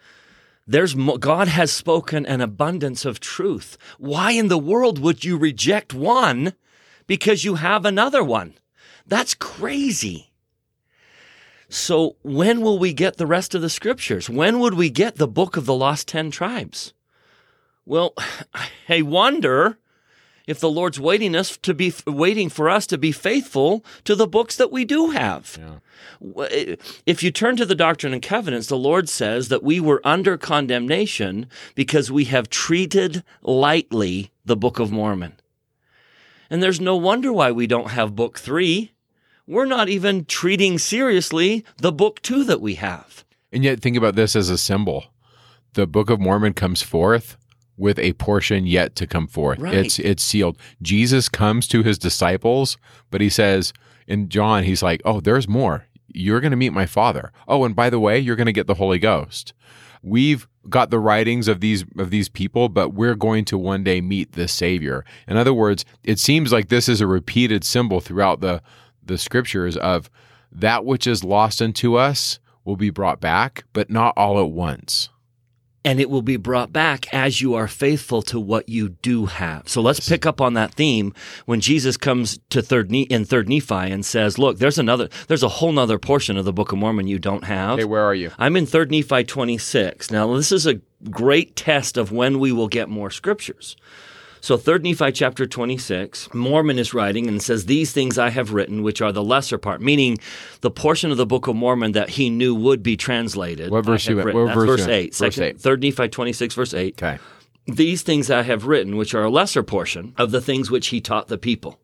S2: there's mo- God has spoken an abundance of truth. Why in the world would you reject one because you have another one? That's crazy. So when will we get the rest of the scriptures? When would we get the book of the lost 10 tribes? Well, *sighs* I wonder if the Lord's waiting us to be waiting for us to be faithful to the books that we do have. Eh, if you turn to the Doctrine and Covenants, the Lord says that we were under condemnation because we have treated lightly the Book of Mormon. And there's no wonder why we don't have Book 3. We're not even treating seriously the Book 2 that we have.
S1: And yet, think about this as a symbol. The Book of Mormon comes forth with a portion yet to come forth.
S2: Right.
S1: It's it's sealed. Jesus comes to his disciples, but he says in John, he's like, "Oh, there's more. You're going to meet my Father. Oh, and by the way, you're going to get the Holy Ghost." We've got the writings of these of these people, but we're going to one day meet the Savior. In other words, it seems like this is a repeated symbol throughout the the scriptures of that which is lost unto us will be brought back, but not all at once.
S2: And it will be brought back as you are faithful to what you do have. So let's pick up on that theme when Jesus comes to third ne- in third Nephi and says, "Look, there's another, there's a whole nother portion of the Book of Mormon you don't have."
S1: Hey, where are you?
S2: I'm in third Nephi 26. Now this is a great test of when we will get more scriptures. So third Nephi chapter 26, Mormon is writing and says, These things I have written, which are the lesser part, meaning the portion of the Book of Mormon that he knew would be translated.
S1: What verse you at? What verse
S2: verse 8.
S1: Verse
S2: Second,
S1: eight.
S2: Third Nephi 26, verse 8.
S1: Okay.
S2: These things I have written, which are a lesser portion of the things which he taught the people.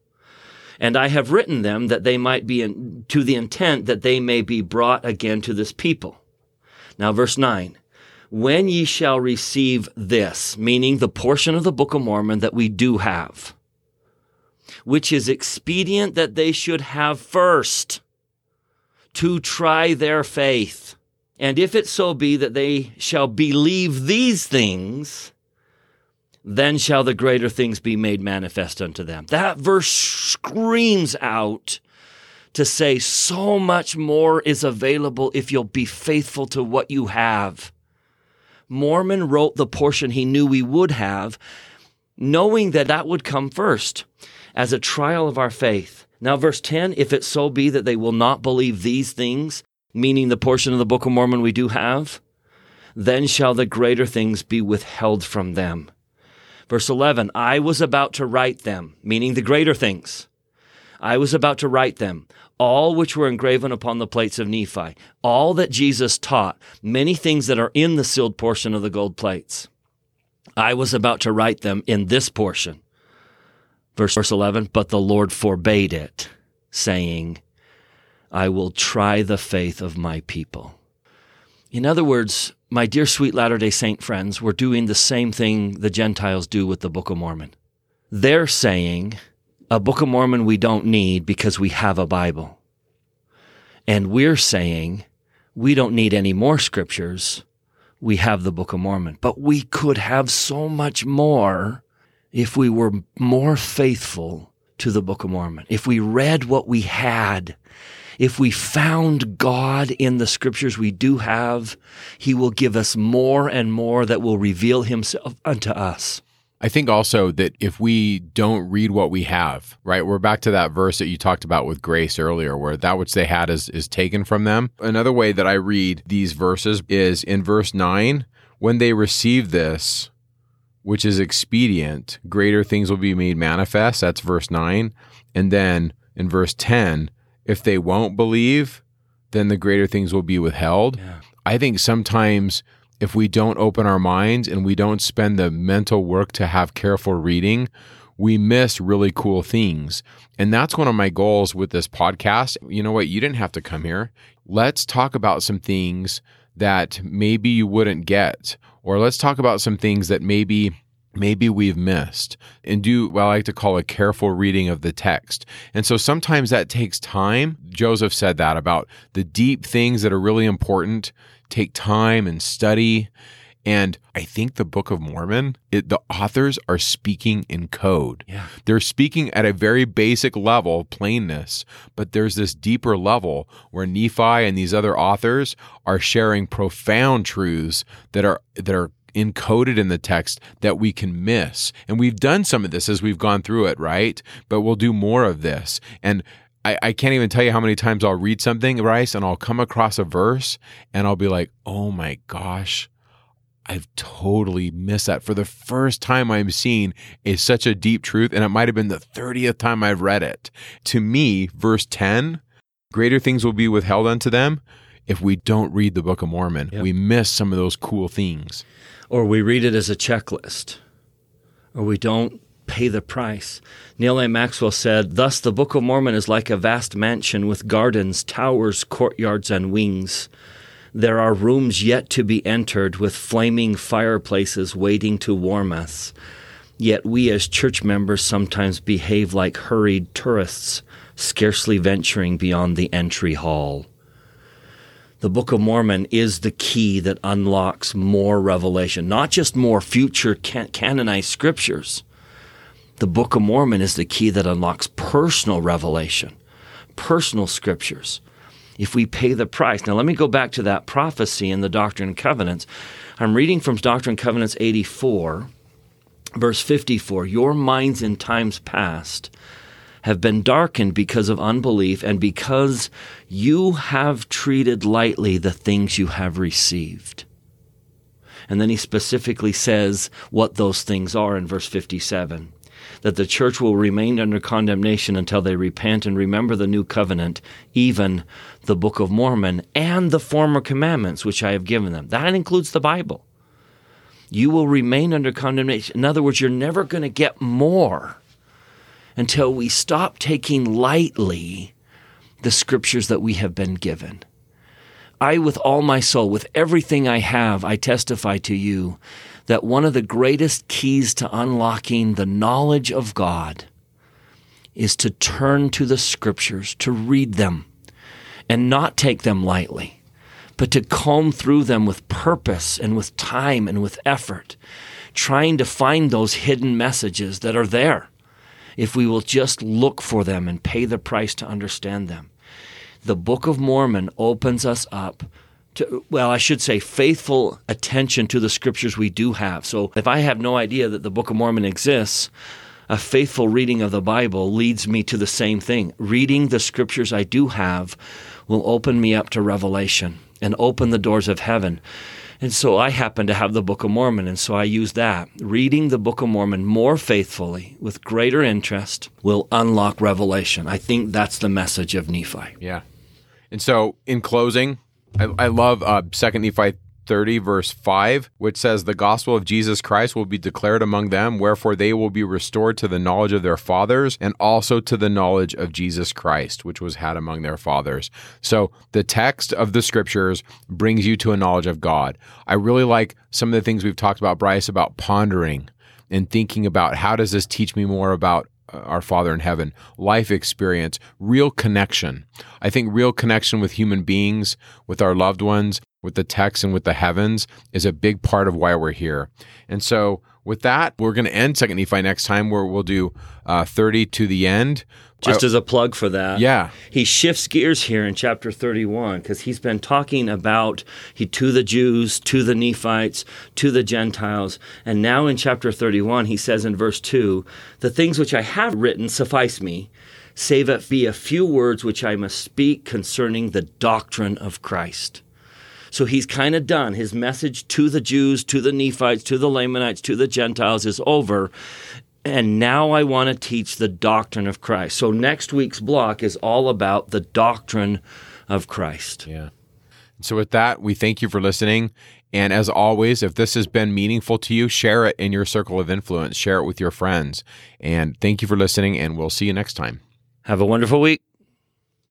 S2: And I have written them that they might be in, to the intent that they may be brought again to this people. Now, verse 9. When ye shall receive this, meaning the portion of the Book of Mormon that we do have, which is expedient that they should have first to try their faith. And if it so be that they shall believe these things, then shall the greater things be made manifest unto them. That verse screams out to say so much more is available if you'll be faithful to what you have. Mormon wrote the portion he knew we would have, knowing that that would come first as a trial of our faith. Now, verse 10 if it so be that they will not believe these things, meaning the portion of the Book of Mormon we do have, then shall the greater things be withheld from them. Verse 11 I was about to write them, meaning the greater things. I was about to write them, all which were engraven upon the plates of Nephi, all that Jesus taught, many things that are in the sealed portion of the gold plates. I was about to write them in this portion. Verse, verse 11, but the Lord forbade it, saying, I will try the faith of my people. In other words, my dear sweet Latter day Saint friends, we're doing the same thing the Gentiles do with the Book of Mormon. They're saying, a Book of Mormon we don't need because we have a Bible. And we're saying, we don't need any more scriptures. We have the Book of Mormon. But we could have so much more if we were more faithful to the Book of Mormon. If we read what we had if we found God in the scriptures we do have, he will give us more and more that will reveal himself unto us.
S1: I think also that if we don't read what we have, right? We're back to that verse that you talked about with grace earlier, where that which they had is, is taken from them. Another way that I read these verses is in verse 9 when they receive this, which is expedient, greater things will be made manifest. That's verse 9. And then in verse 10, if they won't believe, then the greater things will be withheld. Yeah. I think sometimes if we don't open our minds and we don't spend the mental work to have careful reading, we miss really cool things. And that's one of my goals with this podcast. You know what? You didn't have to come here. Let's talk about some things that maybe you wouldn't get, or let's talk about some things that maybe maybe we've missed and do what I like to call a careful reading of the text. And so sometimes that takes time. Joseph said that about the deep things that are really important take time and study. And I think the Book of Mormon, it, the authors are speaking in code.
S2: Yeah.
S1: They're speaking at a very basic level, plainness, but there's this deeper level where Nephi and these other authors are sharing profound truths that are that are encoded in the text that we can miss. And we've done some of this as we've gone through it, right? But we'll do more of this. And I, I can't even tell you how many times I'll read something, Bryce, and I'll come across a verse and I'll be like, oh my gosh, I've totally missed that. For the first time I'm seeing is such a deep truth, and it might have been the 30th time I've read it. To me, verse 10, greater things will be withheld unto them if we don't read the Book of Mormon. Yep. We miss some of those cool things
S2: or we read it as a checklist, or we don't pay the price. Neal A. Maxwell said, Thus the Book of Mormon is like a vast mansion with gardens, towers, courtyards, and wings. There are rooms yet to be entered with flaming fireplaces waiting to warm us. Yet we as church members sometimes behave like hurried tourists, scarcely venturing beyond the entry hall the Book of Mormon is the key that unlocks more revelation, not just more future can- canonized scriptures. The Book of Mormon is the key that unlocks personal revelation, personal scriptures. If we pay the price. Now, let me go back to that prophecy in the Doctrine and Covenants. I'm reading from Doctrine and Covenants 84, verse 54. Your minds in times past have been darkened because of unbelief and because you have treated lightly the things you have received. And then he specifically says what those things are in verse 57 that the church will remain under condemnation until they repent and remember the new covenant, even the Book of Mormon and the former commandments which I have given them. That includes the Bible. You will remain under condemnation. In other words, you're never going to get more until we stop taking lightly the scriptures that we have been given. I, with all my soul, with everything I have, I testify to you that one of the greatest keys to unlocking the knowledge of God is to turn to the scriptures, to read them, and not take them lightly, but to comb through them with purpose and with time and with effort, trying to find those hidden messages that are there if we will just look for them and pay the price to understand them. The Book of Mormon opens us up to, well, I should say, faithful attention to the scriptures we do have. So if I have no idea that the Book of Mormon exists, a faithful reading of the Bible leads me to the same thing. Reading the scriptures I do have will open me up to revelation and open the doors of heaven. And so I happen to have the Book of Mormon, and so I use that. Reading the Book of Mormon more faithfully, with greater interest, will unlock revelation. I think that's the message of Nephi.
S1: Yeah. And so, in closing, I, I love uh, Second Nephi 30, verse 5, which says, The gospel of Jesus Christ will be declared among them, wherefore they will be restored to the knowledge of their fathers and also to the knowledge of Jesus Christ, which was had among their fathers. So the text of the scriptures brings you to a knowledge of God. I really like some of the things we've talked about, Bryce, about pondering and thinking about how does this teach me more about our Father in heaven, life experience, real connection. I think real connection with human beings, with our loved ones, with the text and with the heavens is a big part of why we're here. And so, with that, we're going to end Second Nephi next time, where we'll do uh, 30 to the end.
S2: Just as a plug for that.
S1: Yeah.
S2: He shifts gears here in chapter 31 because he's been talking about he to the Jews, to the Nephites, to the Gentiles. And now in chapter 31, he says in verse 2 The things which I have written suffice me, save it be a few words which I must speak concerning the doctrine of Christ. So he's kind of done. His message to the Jews, to the Nephites, to the Lamanites, to the Gentiles is over. And now I want to teach the doctrine of Christ. So next week's block is all about the doctrine of Christ.
S1: Yeah. So, with that, we thank you for listening. And as always, if this has been meaningful to you, share it in your circle of influence, share it with your friends. And thank you for listening, and we'll see you next time.
S2: Have a wonderful week.